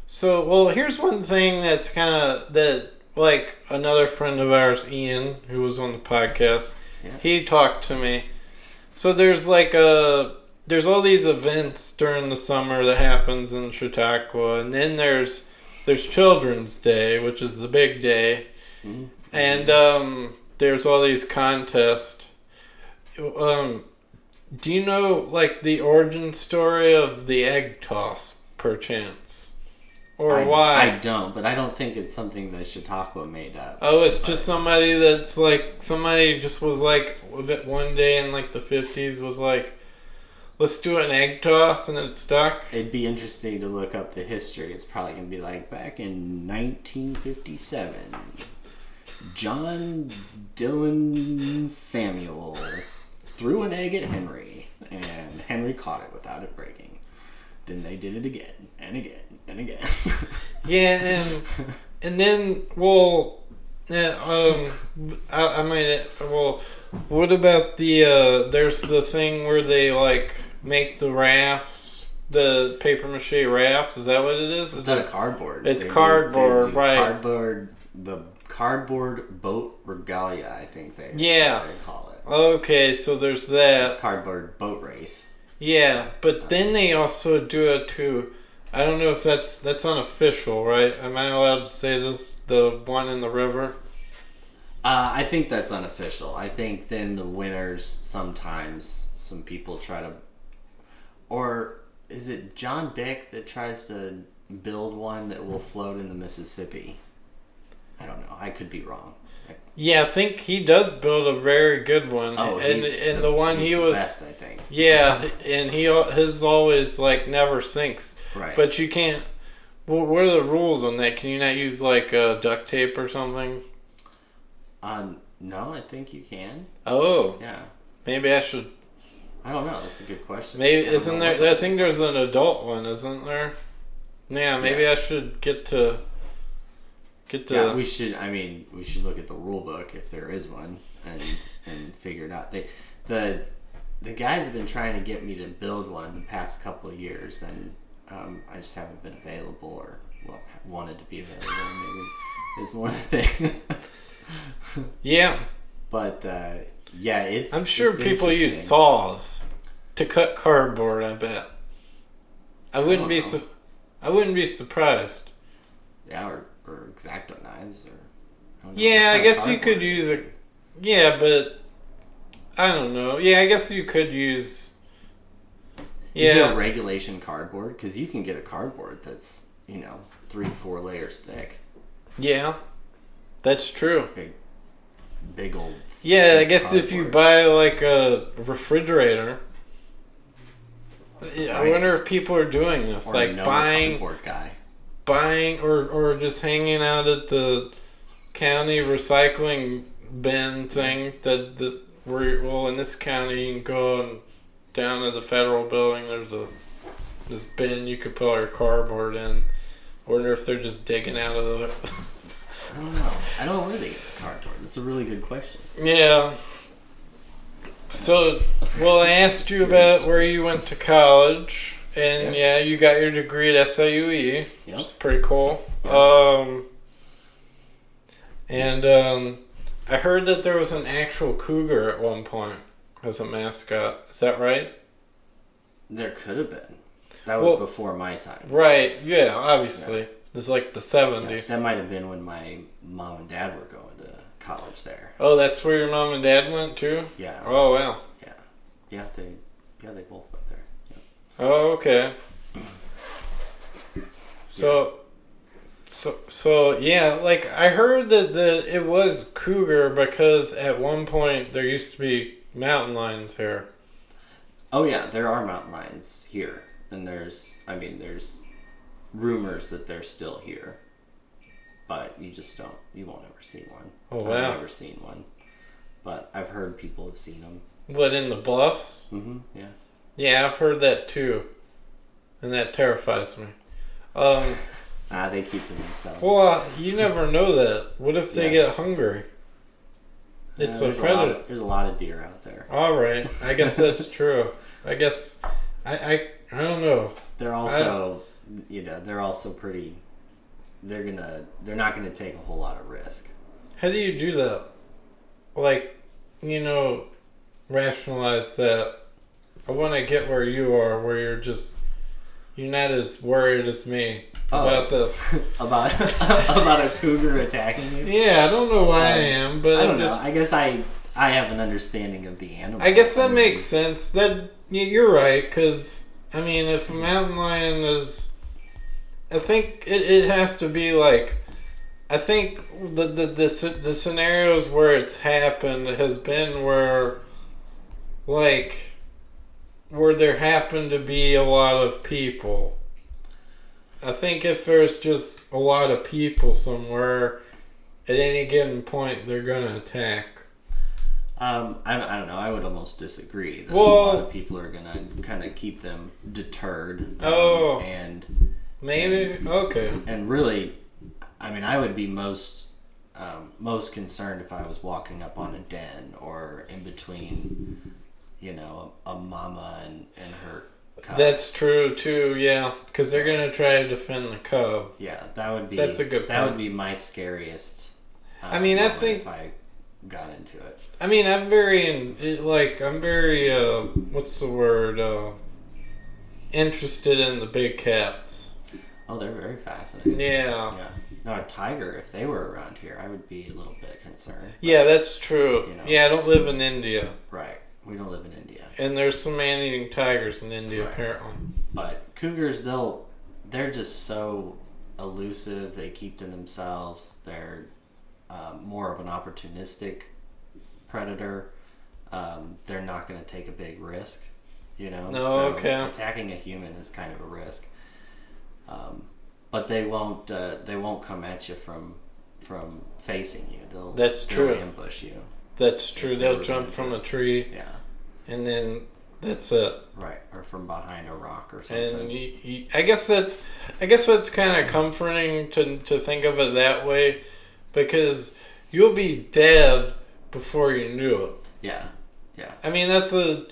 so well, here's one thing that's kind of that like another friend of ours, Ian, who was on the podcast. Yeah. He talked to me. So there's like a there's all these events during the summer that happens in Chautauqua, and then there's there's Children's Day, which is the big day, Mhm. and um, there's all these contests. Um, do you know like the origin story of the egg toss, perchance, or I, why? I don't, but I don't think it's something that Chautauqua made up. Oh, it's just somebody that's like somebody just was like one day in like the fifties was like, let's do an egg toss, and it stuck. It'd be interesting to look up the history. It's probably going to be like back in 1957. John Dylan Samuel threw an egg at Henry, and Henry caught it without it breaking. Then they did it again and again and again. Yeah, and and then well, um, I, I mean, well, what about the uh? There's the thing where they like make the rafts, the paper mache rafts. Is that what it is? Is it? of cardboard. It's They cardboard, they do right. Cardboard, the cardboard boat regatta, I think they, Yeah. they call it. Okay, so there's that. Cardboard boat race. Yeah, but then they also do it to. I don't know if that's that's unofficial, right? Am I allowed to say this? The one in the river. Uh, I think that's unofficial. I think then the winners sometimes some people try to, or is it John Bick that tries to build one that will float in the Mississippi? I don't know. I could be wrong. Yeah, I think he does build a very good one. Oh, and he's and the, one he's he the was best, I think. yeah, and he his always like never sinks. Right. But you can't. wh- What are the rules on that? Can you not use like uh, duct tape or something? um, no, I think you can. Oh, Yeah. maybe I should. I don't know. That's a good question. Maybe isn't there? I think there's an adult one, isn't there? Yeah, maybe Yeah. I should get to get to. Yeah, we should. I mean, we should look at the rule book if there is one, and and figure it out. They, the the guys have been trying to get me to build one the past couple of years, and um, I just haven't been available or well wanted to be available. Maybe is more the thing. yeah, but uh, yeah, it's. I'm sure it's people use saws to cut cardboard. I bet. I wouldn't don't be su- I wouldn't be surprised. Yeah, or X-Acto knives, or. I know, Yeah, I guess you could use a. Yeah, but I don't know. Yeah, I guess you could use. Yeah, regulation cardboard? Because you can get a cardboard that's you know three four layers thick, yeah, that's true. big, big old. Yeah, I thick guess if you buy like a refrigerator. Oh, yeah, I wonder if people are doing this, like buying, cardboard guy. Buying, or or just hanging out at the county recycling bin thing. That the where well in this county you can go and down to the federal building. There's a this bin you could put all your cardboard in. Wonder if they're just digging out of the. I don't know. I don't know where they get the cardboard. That's a really good question. Yeah. So, well, I asked you about where you went to college, and yeah, you got your degree at SIUE, which Yep. is pretty cool. Um, and um, I heard that there was an actual cougar at one point as a mascot. Is that right? There could have been. That was Well- before my time. Right. Yeah. Obviously, it's like the Yeah, seventies. that might have been when my mom and dad were going to college there. oh, that's where your mom and dad went too. Yeah. Oh wow. Yeah. Yeah, they yeah, they both. Yeah. Oh okay. So, so so yeah, like I heard that the it was cougar because at one point there used to be mountain lions here. Oh yeah, there are mountain lions here. And there's I mean there's rumors that they're still here. But you just don't you won't ever see one. Oh, wow. I've never seen one. But I've heard people have seen them. What in the bluffs? Mhm. Yeah. Yeah, I've heard that too, and that terrifies me. Um, Ah, they keep to themselves. well, uh, you never know that. What if they Yeah. get hungry? It's Yeah, a there's lot predator. of- there's a lot of deer out there. All right, I guess that's true. I guess I I, I don't know. They're also, you know, they're also pretty. They're gonna. They're not gonna take a whole lot of risk. How do you do that? Like, you know, rationalize that. I want to get where you are, where you're just you're not as worried as me Oh. about this. about about a cougar attacking you. Yeah, I don't know why I Um, am, but I don't just. know. I guess I I have an understanding of the animal. I guess that makes sense. That you're right, because I mean, if a mountain lion is, I think it, it has to be like, I think the the the, the scenarios where it's happened has been where, like, where there happen to be a lot of people. I think if there's just a lot of people somewhere, at any given point, they're gonna attack. Um, I, I don't know. I would almost disagree. That Well- a lot of people are gonna kind of keep them deterred. um, Oh. and Maybe okay. and really, I mean, I would be most um, most concerned if I was walking up on a den or in between, you know, a, a mama and and her. Cubs. That's true too. Yeah, because they're gonna try to defend the cub. Yeah, that would be. That's a good That point. would be my scariest. um, I mean, I think- if I got into it. I mean, I'm very in, like I'm very uh, what's the word? Uh, interested in the big cats. Oh, they're very fascinating. Yeah, Yeah. No, a tiger. If they were around here, I would be a little bit concerned. yeah, that's true. You know. Yeah, I don't live in India, Right. We don't live in India, and there's some man-eating tigers in India Right. apparently. but cougars, they'll, they're just so elusive. They keep to themselves. They're um, more of an opportunistic predator. Um, they're not going to take a big risk. You know. No, So okay. Attacking a human is kind of a risk. Um, but they won't. Uh, they won't come at you from from facing you. They'll. That's they'll true. Ambush you. That's true. They They'll jump from a tree, Yeah. and then that's it. Right. Or from behind a rock or something. And you, you, I guess that's, I guess that's kind of comforting to to think of it that way, because you'll be dead before you knew it. yeah. Yeah. I mean that's a,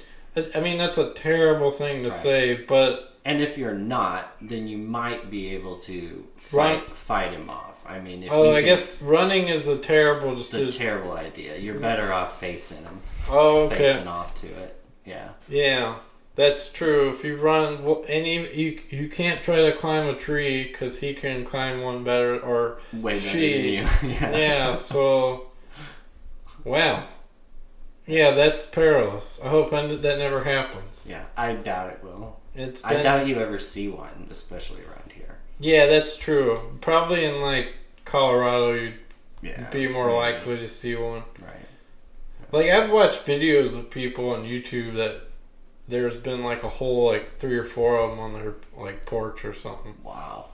I mean that's a terrible thing to Right. say, but And if you're not, then you might be able to Right. fight, fight him off. I mean, if oh, I guess running is a terrible it's a terrible idea. You're better off facing him, oh, okay, facing off to it. Yeah. yeah, that's true. If you run, well, and you you, can't try to climb a tree because he can climb one better, or Way better She- than you. yeah. yeah. So, wow. Yeah, that's perilous. I hope that never happens. Yeah. I doubt it will. It's I been, doubt you ever see one, especially around here. Yeah, that's true. Probably in like Colorado, you'd Yeah. be more likely to see one. Right. Like I've watched videos of people on YouTube that there's been like a whole like three or four of them on their like porch or something. Wow.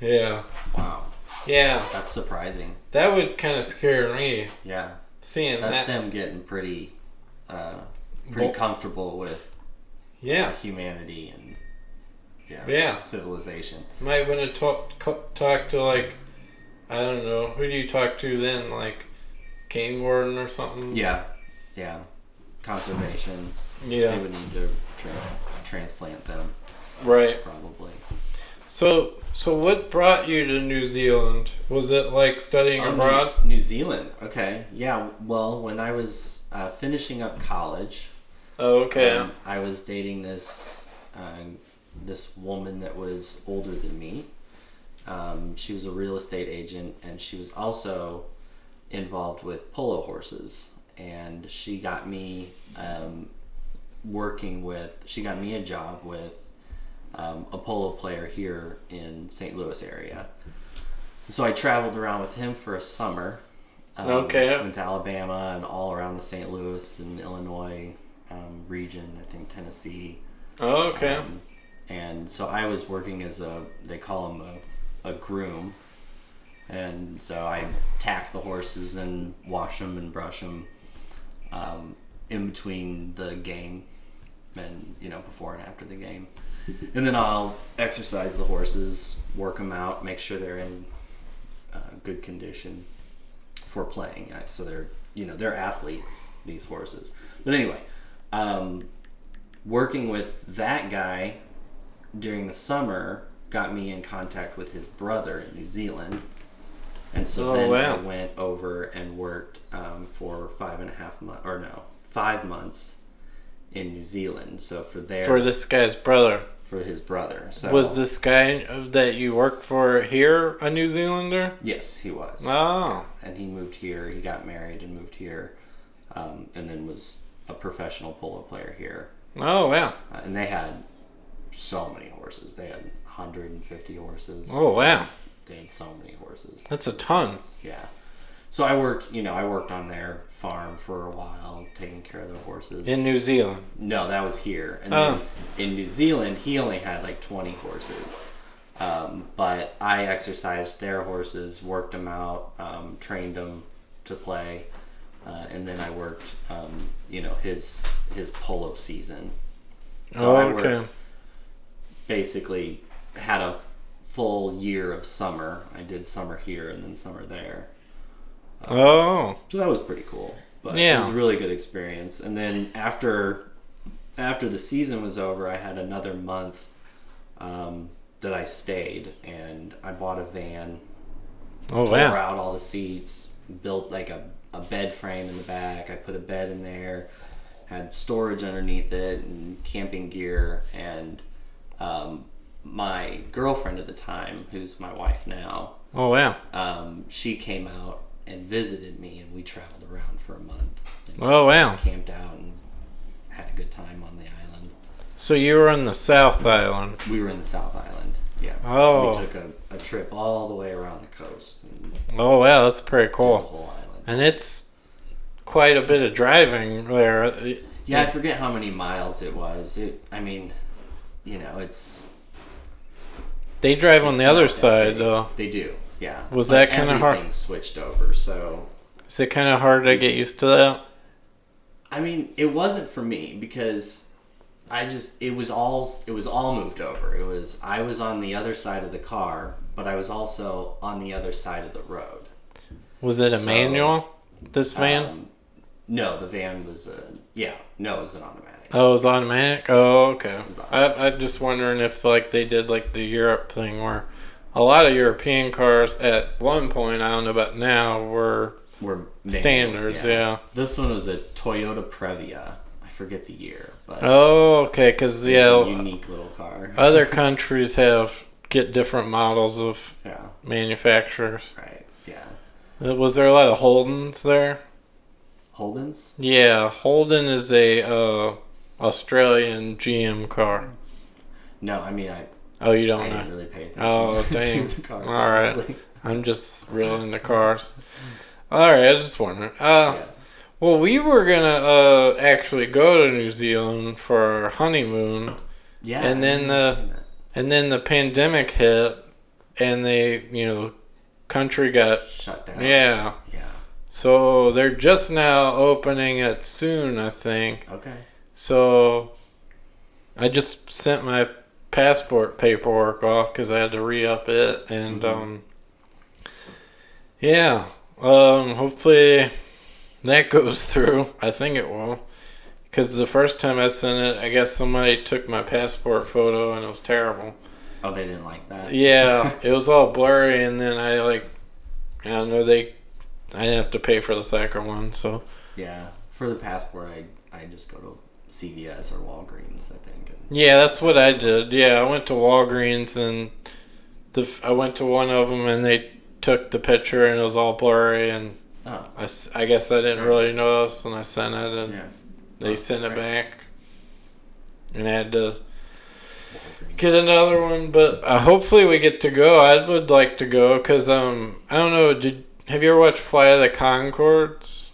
Yeah, Wow. yeah, That's surprising. that would kind of scare me Yeah. seeing That's that. them getting pretty, uh, pretty Well- comfortable with Yeah, humanity and yeah, Yeah. civilization. might want to talk talk to like I don't know who do you talk to then like game warden or something. Yeah, yeah. Conservation. yeah, They would need to trans- transplant them right. probably. So so what brought you to New Zealand? Was it like studying Oh, abroad? New, New Zealand. Okay. Yeah. Well, when I was uh, finishing up college, Oh, okay. um, I was dating this uh, this woman that was older than me. Um, she was a real estate agent, and she was also involved with polo horses. And she got me um, working with. She got me a job with um, a polo player here in St. Louis area. So I traveled around with him for a summer. Um, Okay. Went to Alabama and all around the St. Louis and Illinois um, region. I think Tennessee. Oh, okay. Um, and so I was working as a, they call him a, a groom. And so I tack the horses and wash them and brush them um, in between the game and, you know, before and after the game. And then I'll exercise the horses, work them out, make sure they're in uh, good condition for playing. So they're, you know, they're athletes, these horses. But anyway, um, working with that guy during the summer got me in contact with his brother in New Zealand. And so Oh, then wow. I went over and worked um, for five and a half months, or no, five months in New Zealand. So for there, For this guy's brother. for his brother. So Was this guy that you worked for here a New Zealander? Yes, he was. Oh. and he moved here. He got married and moved here, um, and then was a professional polo player here. Oh, wow. Uh, and they had so many horses. They had 150 horses. Oh, wow. They had so many horses. That's a ton. Yeah. So I worked, you know, I worked on their farm for a while, taking care of their horses. In New Zealand. no, that was here. And Oh. then in New Zealand, he only had like 20 horses. Um, but I exercised their horses, worked them out, um, trained them to play, uh, and then I worked, um, you know, his his polo season. So oh, I okay. worked basically had a full year of summer. I did summer here and then summer there. Oh. So that was pretty cool. But yeah. it was a really good experience. And then after after the season was over, I had another month um, that I stayed, and I bought a van, Oh, tore wow. out all the seats, built like a, a bed frame in the back. I put a bed in there, had storage underneath it, and camping gear. And um, my girlfriend at the time, who's my wife now, Oh, wow. um, she came out and visited me, and we traveled around for a month. And Oh, wow. Camped out and had a good time on the island. So you were in the South Island. We were in the South Island. Yeah. Oh. We took a, a trip all the way around the coast and Oh, wow. That's pretty the cool. whole island. And it's quite a bit of driving there. Yeah, I forget how many miles it was. It. I mean, you know, it's. They drive on the other side, big. though. They do. Yeah. Was But that kinda hard- Switched over, so Is it kind of hard to get used to that? I mean, it wasn't for me because I just it was all it was all moved over. It was I was on the other side of the car, but I was also on the other side of the road. Was it a So, manual? This van? Um, no, the van was a yeah, no, it was an automatic. oh, it was automatic. Oh, okay. was I, I'm just wondering if like they did like the Europe thing where a lot of European cars at one point I don't know about now were Were manuals, standards. Yeah. This one was a Toyota Previa. I forget the year, but Oh, okay. Because it was a yeah, unique little car. other countries have get different models of yeah, manufacturers. right. Yeah, Uh, Was there a lot of Holdens there? Holden's. Yeah, Holden is a uh, Australian GM car. No, I mean I. Oh, you don't I didn't know. really pay attention Oh, to dang. the cars. All right. honestly. I'm just real into cars. All right, I was just wondering. Uh, Yeah. well, we were gonna uh, actually go to New Zealand for our honeymoon, Yeah, And then the- and then the pandemic hit, and they, you know, country got shut down. yeah. Yeah. So they're just now opening it soon, I think. Okay. So I just sent my passport paperwork off because I had to re up it, and Mhm. um, yeah, um, hopefully that goes through. I think it will. Because the first time I sent it, I guess somebody took my passport photo and it was terrible. Oh, they didn't like that. Yeah, it was all blurry, and then I like, I don't know, they, I have to pay for the second one, so Yeah. For the passport, I I just go to CVS or Walgreens, I think. Yeah, that's what I did. Yeah, I went to Walgreens and the I went to one of them and they took the picture and it was all blurry and oh, I, I guess I didn't really notice and I sent it and yeah. they Oh, sent it back and I had to get another one. But uh, hopefully we get to go. I would like to go because um I don't know. Did have you ever watched Flight of the Conchords?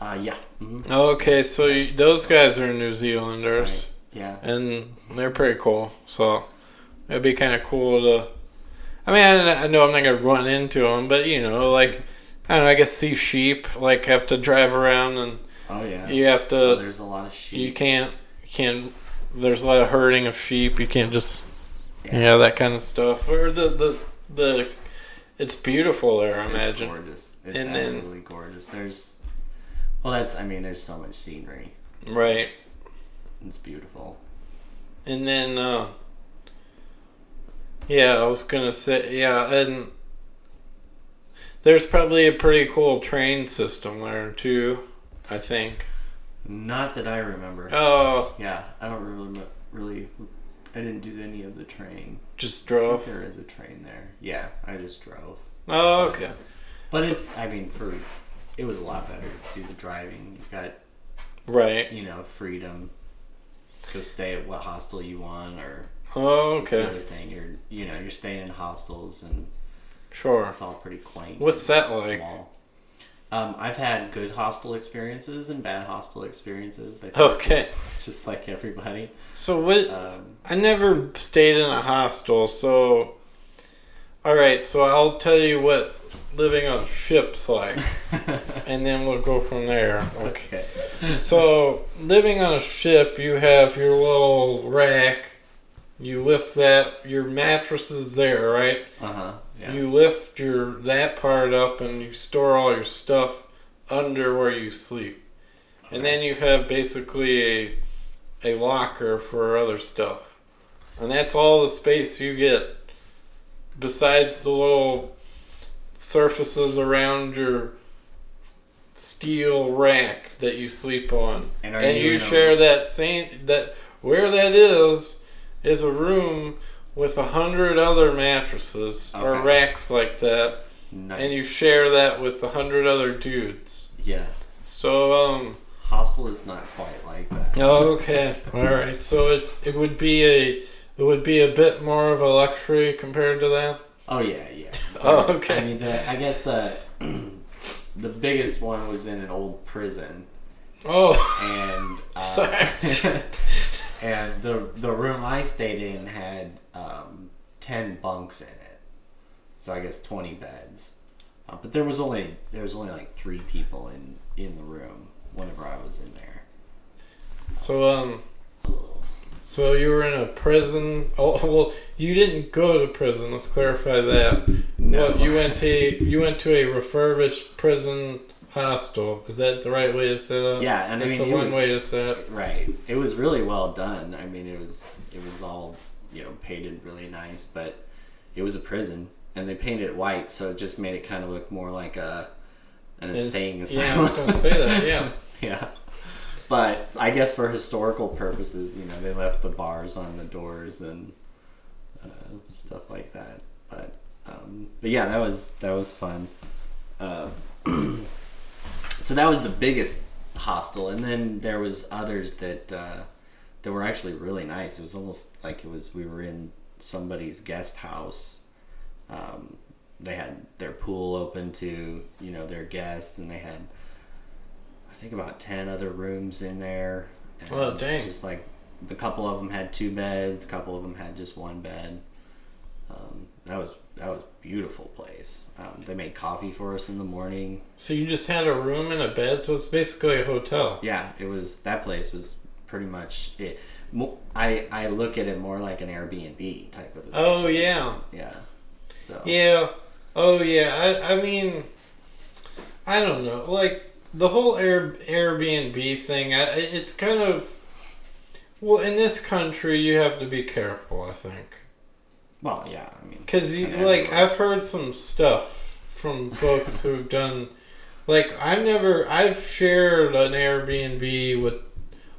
Uh, yeah. hmm Okay, so you, those guys are New Zealanders. Yeah. and they're pretty cool. So it'd be kind of cool to. I mean, I, I know I'm not gonna run into them, but you know, like I don't know. I guess see sheep. Like have to drive around, and Oh yeah. you have Well, to. there's a lot of sheep. You can't. You can't. There's a lot of herding of sheep. You can't just. Yeah. Yeah, that kind of stuff. Or the the the. It's beautiful there. I It's imagine. gorgeous. It's And then- absolutely gorgeous. There's, well, that's. I mean, there's so much scenery. Right, It's, it's beautiful. and then. uh Yeah, I was gonna say yeah, and there's probably a pretty cool train system there too. I think. Not that I remember. Oh, Yeah, I don't really, really. I didn't do any of the train. just drove. there is a train there. Yeah, I just drove. Oh, okay. But it's. I mean, for it was a lot better to do the driving. You got Right. you know freedom. Go stay at what hostel you want, or Oh, okay. other thing. You're you know you're staying in hostels and Sure. it's all pretty quaint. What's that like? Small. Um, I've had good hostel experiences and bad hostel experiences. I think Okay. just, just like everybody. So what? Um, I never stayed in a hostel, so. All right, so I'll tell you what living on a ship's like, and then we'll go from there. Okay. okay. So, living on a ship, you have your little rack. You lift that. Your mattress is there, right? Uh huh. Yeah. You lift your that part up, and you store all your stuff under where you sleep. And then you have basically a a locker for other stuff, and that's all the space you get. Besides the little surfaces around your steel rack that you sleep on And and you you share that same that where that is is a room with a hundred other mattresses or racks like that, nice. and you share that with a hundred other dudes. yeah. So um. Hostel is not quite like that. Oh, okay. All right. So it's it would be a it would be a bit more of a luxury compared to that. Oh yeah, yeah. Oh, okay. I mean, the, I guess the the biggest one was in an old prison, Oh, and uh, sorry. and the the room I stayed in had um, ten bunks in it, so I guess twenty beds. Uh, but there was only there was only like three people in in the room whenever I was in there. So um, so you were in a prison. Oh well, you didn't go to prison. Let's clarify that. No. Well, you went to you went to a refurbished prison hostel. Is that the right way to say that? Yeah, and I mean, a one was- way to say it. Right. It was really well done. I mean, it was it was all you know painted really nice, but it was a prison, and they painted it white, so it just made it kind of look more like a an insane yeah, I was gonna say that. Yeah. yeah. But I guess for historical purposes, you know, they left the bars on the doors and uh, stuff like that. But um, but yeah, that was that was fun. Uh, so that was the biggest hostel, and then there was others that uh, that were actually really nice. It was almost like it was we were in somebody's guest house. Um, they had their pool open to you know their guests, and they had I think about ten other rooms in there. And Oh, dang. Just like the couple of them had two beds, a couple of them had just one bed. Um, that was that was beautiful place. Um, they made coffee for us in the morning. So you just had a room and a bed, so it's basically a hotel. Yeah, it was that place was pretty much it. I I look at it more like an Airbnb type of. Oh, yeah. yeah. So Yeah. Oh yeah. I I mean, I don't know. Like the whole Air Airbnb thing. I, it's kind of well in this country you have to be careful. I think well, yeah. I mean, because you like. I've heard some stuff from folks who've done. Like I've never I've shared an Airbnb with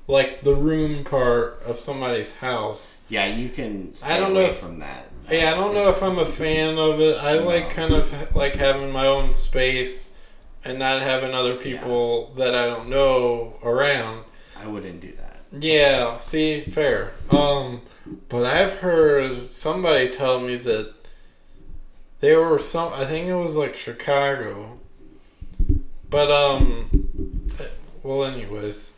like the room part of somebody's house. Yeah, you can stay I don't know if- from that. Yeah, I don't know if I'm a fan of it. I like kind of like having my own space and not having other people that I don't know around. I wouldn't do that. Yeah, see, fair. Um, but I've heard somebody tell me that there were some. I think it was like Chicago. But um, well, anyways,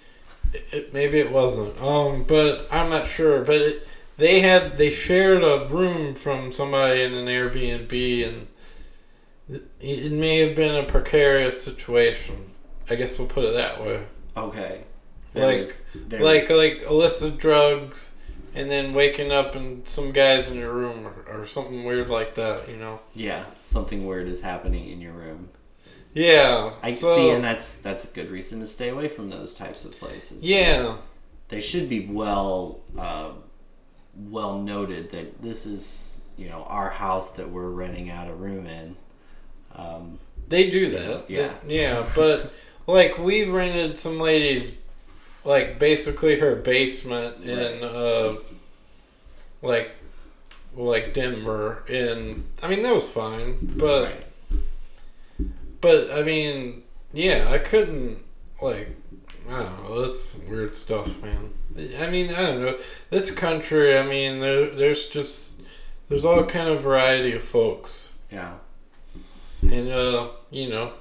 it, it, maybe it wasn't. Um, but I'm not sure. But it, they had they shared a room from somebody in an Airbnb, and it may have been a precarious situation. I guess we'll put it that way. Okay. Like- There's- there's- like like illicit drugs and then waking up and some guys in your room or, or something weird like that you know yeah, something weird is happening in your room. yeah I so, see, and that's that's a good reason to stay away from those types of places. yeah they should be well uh, well noted that this is you know our house that we're renting out a room in. Um, they do that Yeah. They- yeah but like we rented some ladies like basically her basement in uh like like Denver and I mean that was fine but right. But I mean, yeah, I couldn't like. I don't know. That's weird stuff, man. I mean, I don't know. This country, I mean, there, there's just there's all kind of variety of folks, Yeah. and uh, you know,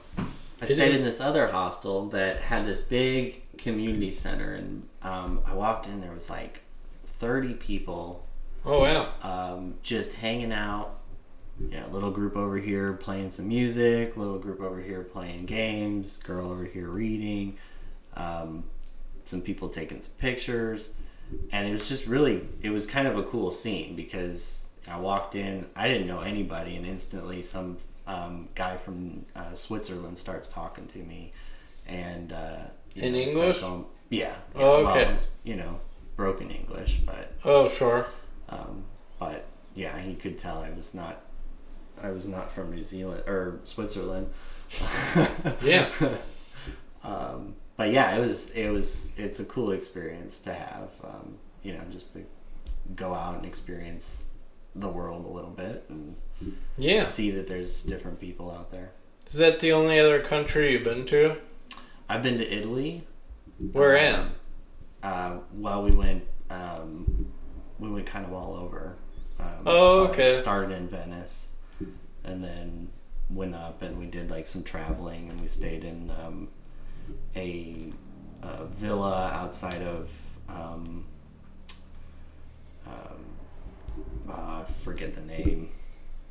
I stayed in this other hostel that had this big community center, and um, I walked in. There was like thirty people oh wow, um, just hanging out. You know, little group over here playing some music, little group over here playing games, girl over here reading, um, some people taking some pictures, and it was just really, it was kind of a cool scene because I walked in, I didn't know anybody, and instantly some um, guy from uh, Switzerland starts talking to me, and uh, In know, English? going- yeah. yeah, Oh, okay. you know, broken English, but oh sure, um, but yeah, he could tell I was not. I was not from New Zealand or Switzerland. Yeah. um, but yeah, it was. It was. It's a cool experience to have. Um, you know, just to go out and experience the world a little bit and yeah. see that there's different people out there. Is that the only other country you've been to? I've been to Italy. Where Um, at? Uh, well, we went. Um, we went kind of all over. Um, Oh, okay. started in Venice, and then went up and we did like some traveling, and we stayed in um, a, a villa outside of. Um, um, uh, I forget the name.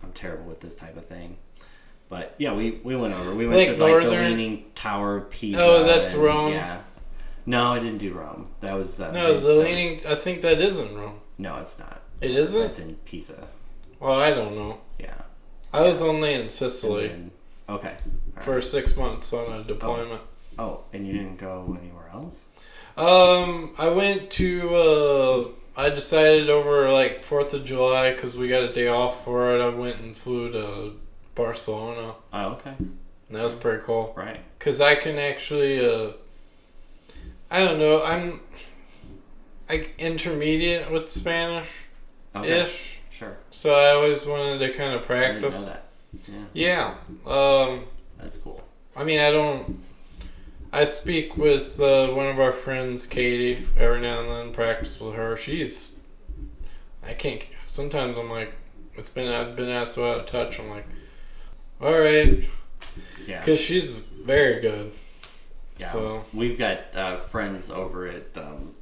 I'm terrible with this type of thing. But yeah, we, we went over. We went Like to like the Leaning Tower of Pisa. Oh, that's and- Rome? Yeah. No, I didn't do Rome. That was uh, No, the was- leaning. I think that isn't Rome. No, it's not. It isn't. That's in Pisa. Well, I don't know. Yeah. I was only in Sicily then- okay. All for six months on a deployment. Oh, and you didn't go anywhere else? Um, I went to. Uh, I decided over like Fourth of July because we got a day off for it. I went and flew to Barcelona. Oh, okay. And that was pretty cool Right. because I can actually. Uh, I don't know. I'm. like intermediate with Spanish Okay. ish, Sure. so I always wanted to kind of practice. Yeah, Yeah. Um. that's cool. I mean, I don't. I speak with uh, one of our friends, Katie, every now and then. Practice with her. She's. I can't. Sometimes I'm like, it's been I've been asked so out of touch. I'm like, all right, Yeah. because she's very good. Yeah. So We've got uh, friends over at um,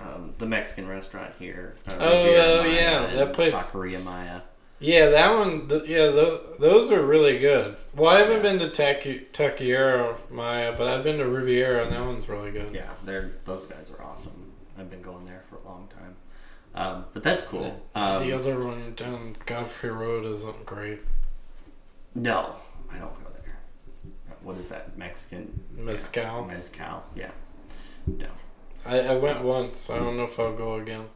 um, the Mexican restaurant here. Uh, Oh, yeah, that place- Taqueria Maya. yeah, that one. Th- yeah, th- those are really good. Well, I haven't been to Taqueria Maya, but I've been to Riviera, and that one's really good. Yeah, they're those guys are awesome. I've been going there for a long time. Um, but that's cool. Um, the other one down Godfrey Road isn't great. No, I don't go there. What is that? Mexican Mezcal. mezcal. Yeah. No. I, I went once. I don't know if I'll go again.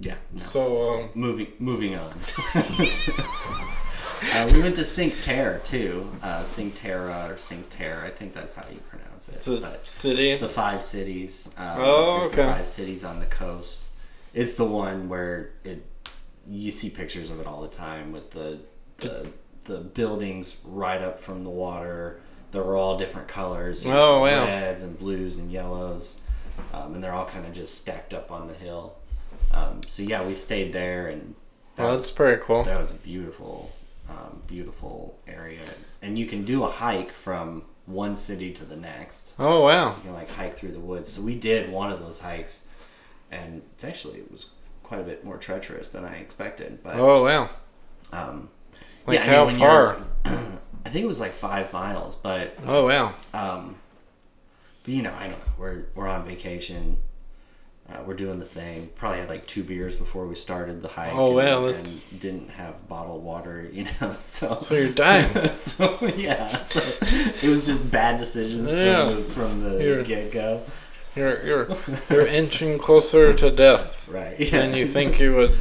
Yeah. No. So, um, moving moving on. uh, we went to Cinque Terre too. Uh, Cinque Terre or Cinque Terre, I think that's how you pronounce it. It's a but city. the five cities. Um, Oh, it's the okay. five cities on the coast. It's the one where it. You see pictures of it all the time with the the, the buildings right up from the water. They were all different colors. you Oh, know, wow. Reds and blues and yellows, um, and they're all kind of just stacked up on the hill. Um, so yeah, we stayed there, and that Well, was- that's pretty cool. that was a beautiful, um, beautiful area, and you can do a hike from one city to the next. Oh wow. You can like hike through the woods. So we did one of those hikes, and it's actually it was quite a bit more treacherous than I expected. But Oh wow. um, Like yeah, I mean, how far? I think it was like five miles, but Oh wow. um, but you know, I don't know. We're we're on vacation. Uh, we're doing the thing. Probably had like two beers before we started the hike. Oh, and, wow, and didn't have bottled water, you know. So So you're dying. so yeah, so it was just bad decisions Yeah. from the, from the You're- get go. You're you're you're inching closer to death Right. than you think you would.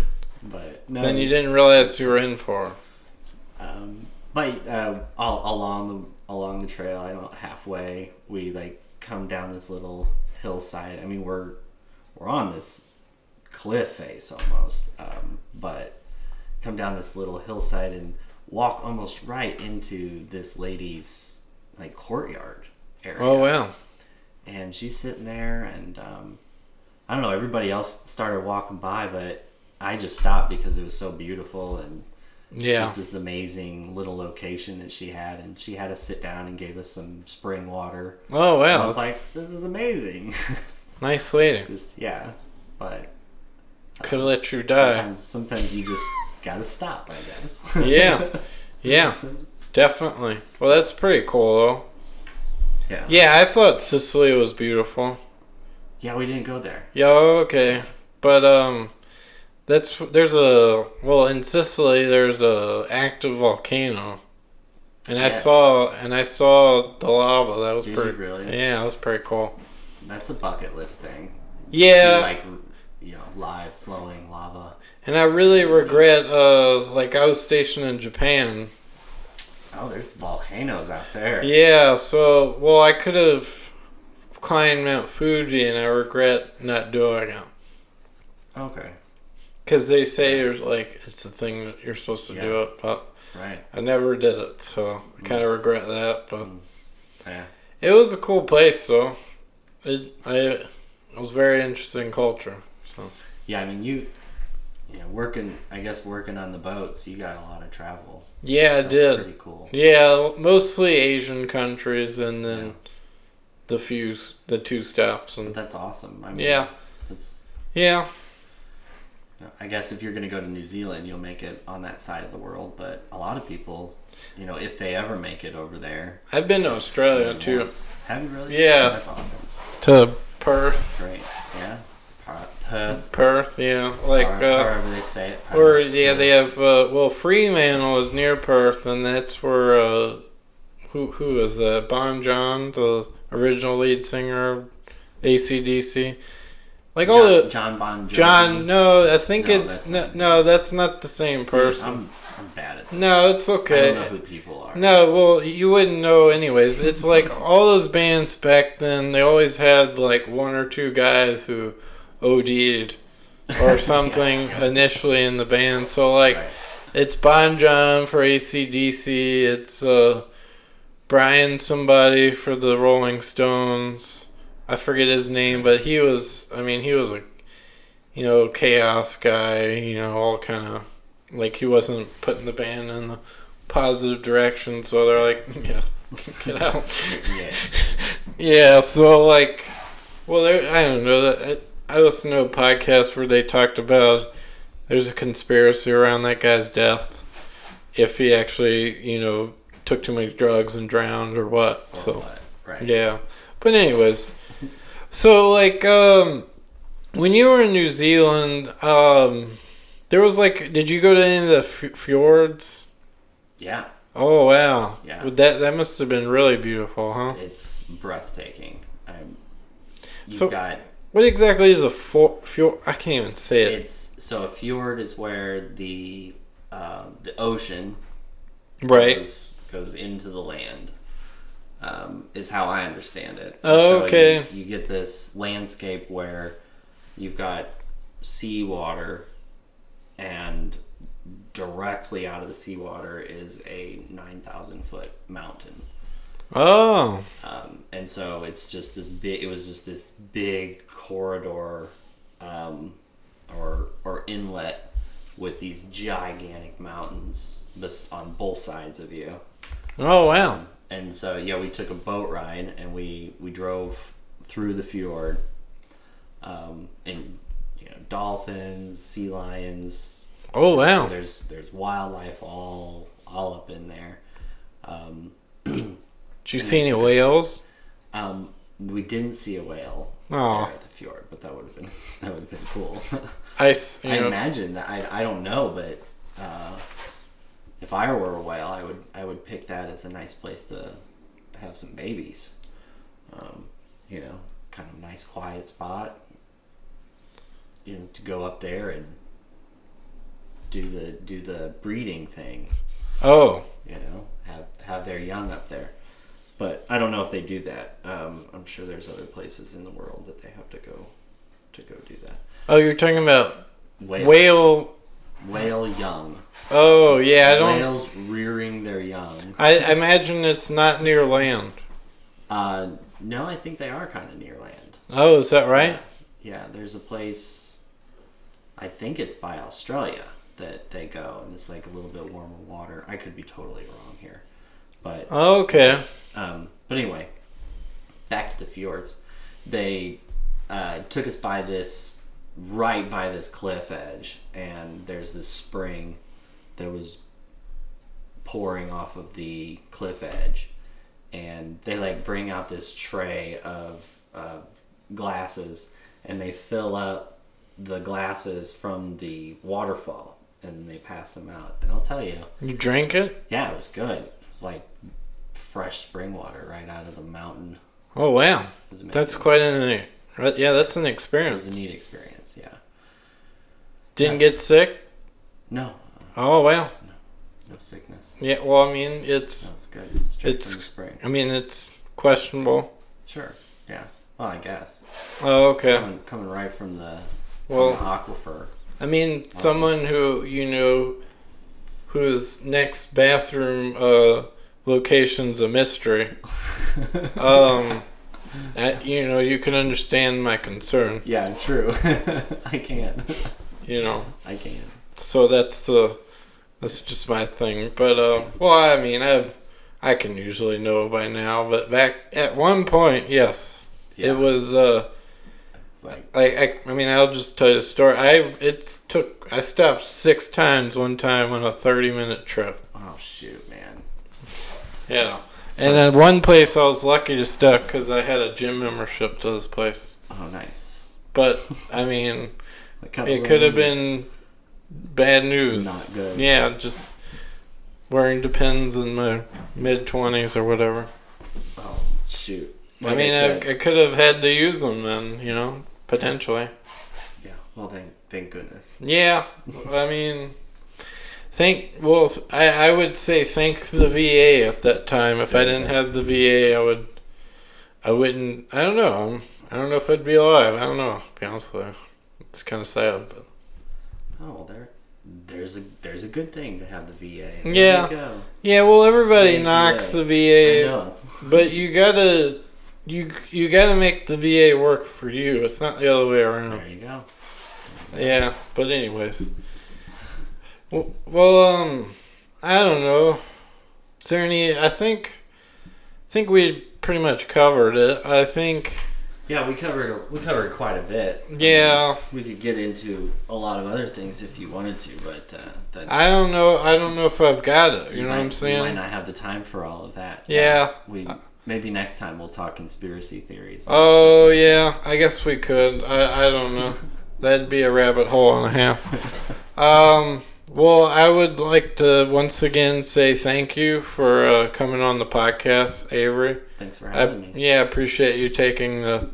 But no, Than you didn't realize you were in for. Um, but uh, all, along the along the trail, I don't halfway, we like come down this little hillside. I mean, we're we're on this cliff face almost, um, but come down this little hillside and walk almost right into this lady's like courtyard area. Oh wow. and she's sitting there and um, i don't know everybody else started walking by but i just stopped because it was so beautiful and Yeah. just this amazing little location that she had and she had us sit down and gave us some spring water Oh And i wow. was That's like this is amazing nice lady. just yeah but Could have let you die. sometimes sometimes you just gotta stop i guess Yeah. Yeah. Definitely. Well, that's pretty cool though. yeah Yeah, I thought Sicily was beautiful. yeah we didn't go there Yeah, okay. But um that's there's a well in Sicily there's a active volcano. And I saw and I saw the lava. That was Did pretty really? Yeah, that was pretty cool. that's a bucket list thing Yeah. See, like you know live flowing lava and I really regret uh like I was stationed in Japan. Oh, there's volcanoes out there. Yeah, so well I could have climbed Mount Fuji and I regret not doing it. Okay. Cuz they say there's like it's the thing that you're supposed to do it, but Right. I never did it, so I mm. kind of regret that. But mm. Yeah. it was a cool place, though. It I it was very interesting culture. So Yeah, I mean you you know, working I guess working on the boats, you got a lot of travel. yeah, I That's did. pretty cool. Yeah, mostly Asian countries, and then Yeah. the few the two stops, and That's awesome. I mean yeah, it's yeah, I guess if you're going to go to New Zealand, you'll make it on that side of the world, but a lot of people, you know, if they ever make it over there, I've been to Australia too. once- Have you really? Yeah. That's awesome. To Perth, That's great. Yeah. Per- Perth, Perth, yeah, like or uh, however they say it. Perth. Or yeah, they have uh, well Fremantle is near Perth, and that's where uh, who who is that? Bon John, the original lead singer of ACDC. Like all the John Bon Jovi. John, no, I think No, it's that's no, no, that's not the same See, person. I'm, I'm bad at that. no, it's okay. I don't know who people are. No, well, you wouldn't know anyways. It's like all those bands back then. They always had like one or two guys who OD'd or something initially in the band. So like. Right. It's Bon John for ACDC. It's uh, Brian somebody for the Rolling Stones. I forget his name, but he was. I mean, he was a, you know, chaos guy. You know, all kind of like he wasn't putting the band in the positive direction. So they're like, yeah, get out. Yeah. Yeah, so like, well, there, I don't know that I, I listened to a podcast where they talked about there's a conspiracy around that guy's death, if he actually, you know, took too many drugs and drowned or what. Or so what, Right. yeah, but anyways, so like, um, when you were in New Zealand, um, there was like, did you go to any of the f- fjords? Yeah. Oh wow, Yeah. Well, that that must have been really beautiful, huh? It's breathtaking. I'm, you've So- got What exactly is a fjord? I can't even say it. it's so a fjord is where the uh, the ocean Right. goes goes into the land. Um, is how I understand it. Oh, So okay. You, you get this landscape where you've got seawater, and directly out of the seawater is a nine thousand foot mountain. Oh, Um, and so it's just this big. It was just this big corridor, um, or or inlet with these gigantic mountains this on both sides of you. oh wow. And so yeah, we took a boat ride and we we drove through the fjord. Um, and you know dolphins, sea lions. Oh wow. There's there's wildlife all all up in there. Um, Did you see any whales? Um, we didn't see a whale there at the fjord, but that would have been that would have been cool. I, I know, imagine that I, I don't know, but uh, if I were a whale, I would I would pick that as a nice place to have some babies. Um, you know, kind of nice quiet spot. You know, to go up there and do the do the breeding thing oh, you know, have have their young up there. But I don't know if they do that. Um, I'm sure there's other places in the world that they have to go to go do that. oh, you're talking about Whale, whale. Whale young. Oh yeah, I don't. Whales rearing their young. I I imagine it's not near land. Uh, no, I think they are kind of near land. Oh, is that right? Yeah, there's a place. I think it's by Australia that they go, and it's like a little bit warmer water. I could be totally wrong here, but Okay. Um, but anyway, back to the fjords. They uh, took us by this, right by this cliff edge, and there's this spring that was pouring off of the cliff edge. And they like bring out this tray of uh, glasses, and they fill up the glasses from the waterfall, and then they pass them out. And I'll tell you, You drank it? yeah, it was good. It was like fresh spring water right out of the mountain. Oh wow, It was amazing. that's quite an right, yeah. That's an experience. it was a neat experience. Didn't get sick. No, Oh well. no sickness. Yeah. Well, I mean, it's. No, it's good. Straight It's- from the spring. I mean, it's questionable. Sure. Yeah. Well, I guess Oh okay. coming, coming right from the, Well, from the aquifer. I mean, someone who you know, whose next bathroom uh, location's a mystery. Um, that, you know, you can understand my concern. yeah, true. I can. You know, I can. so that's the that's just my thing. But uh, well, I mean, I I can usually know by now. But back at one point, yes, Yeah. it was. Uh, like I, I I mean, I'll just tell you a story. I've it's took I stopped six times one time on a thirty minute trip. oh shoot, man. Yeah. And at one place, I was lucky to stop because I had a gym membership to this place. Oh, nice. But I mean, It could have been bad news. Not good. Yeah, just wearing Depends in my mid twenties or whatever. Oh shoot. I mean, I, said- I could have had to use them then, you know, potentially. yeah. Well, thank thank goodness. Yeah, I mean, thank. Well, I I would say thank the VA at that time. If I didn't have the VA, I would. I wouldn't. I don't know. I'm, I don't know if I'd be alive. I don't know. To be honest with you, it's kind of sad, but Oh, there. There's a there's a good thing to have the VA. There Yeah. Go. yeah. Well, everybody knocks VA. the I VA, know. but you gotta. You you gotta make the VA work for you. It's not the other way around. There you go. Yeah, but anyways. Well, well, um, I don't know. Is there any? I think, I think we pretty much covered it. I think, Yeah, we covered we covered quite a bit. yeah. We could get into a lot of other things if you wanted to, but uh, that's, I don't know. I don't know if I've got it. You know might, what I'm saying? We might not have the time for all of that. Yeah. we maybe next time we'll talk conspiracy theories. Oh yeah, I guess we could. I I don't know. That'd be a rabbit hole and a half. Um. Well, I would like to once again say thank you for uh, coming on the podcast, Avery. Thanks for I, having me. yeah, I appreciate you taking the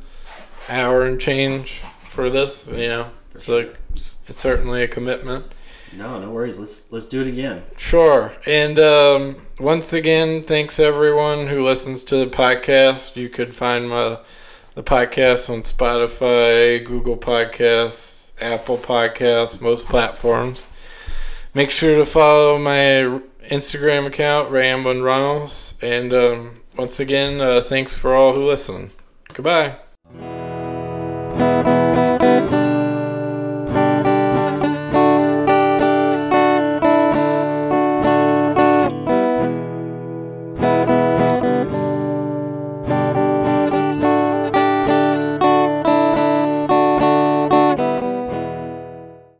hour and change for this. You know, it's sure. like it's, it's certainly a commitment. No, no worries. Let's let's do it again. Sure. And um, once again, thanks everyone who listens to the podcast. You could find my the podcast on Spotify, Google Podcasts, Apple Podcasts, most platforms. Make sure to follow my Instagram account, Ramblin' Runnels. And um, once again, uh, thanks for all who listen. Goodbye.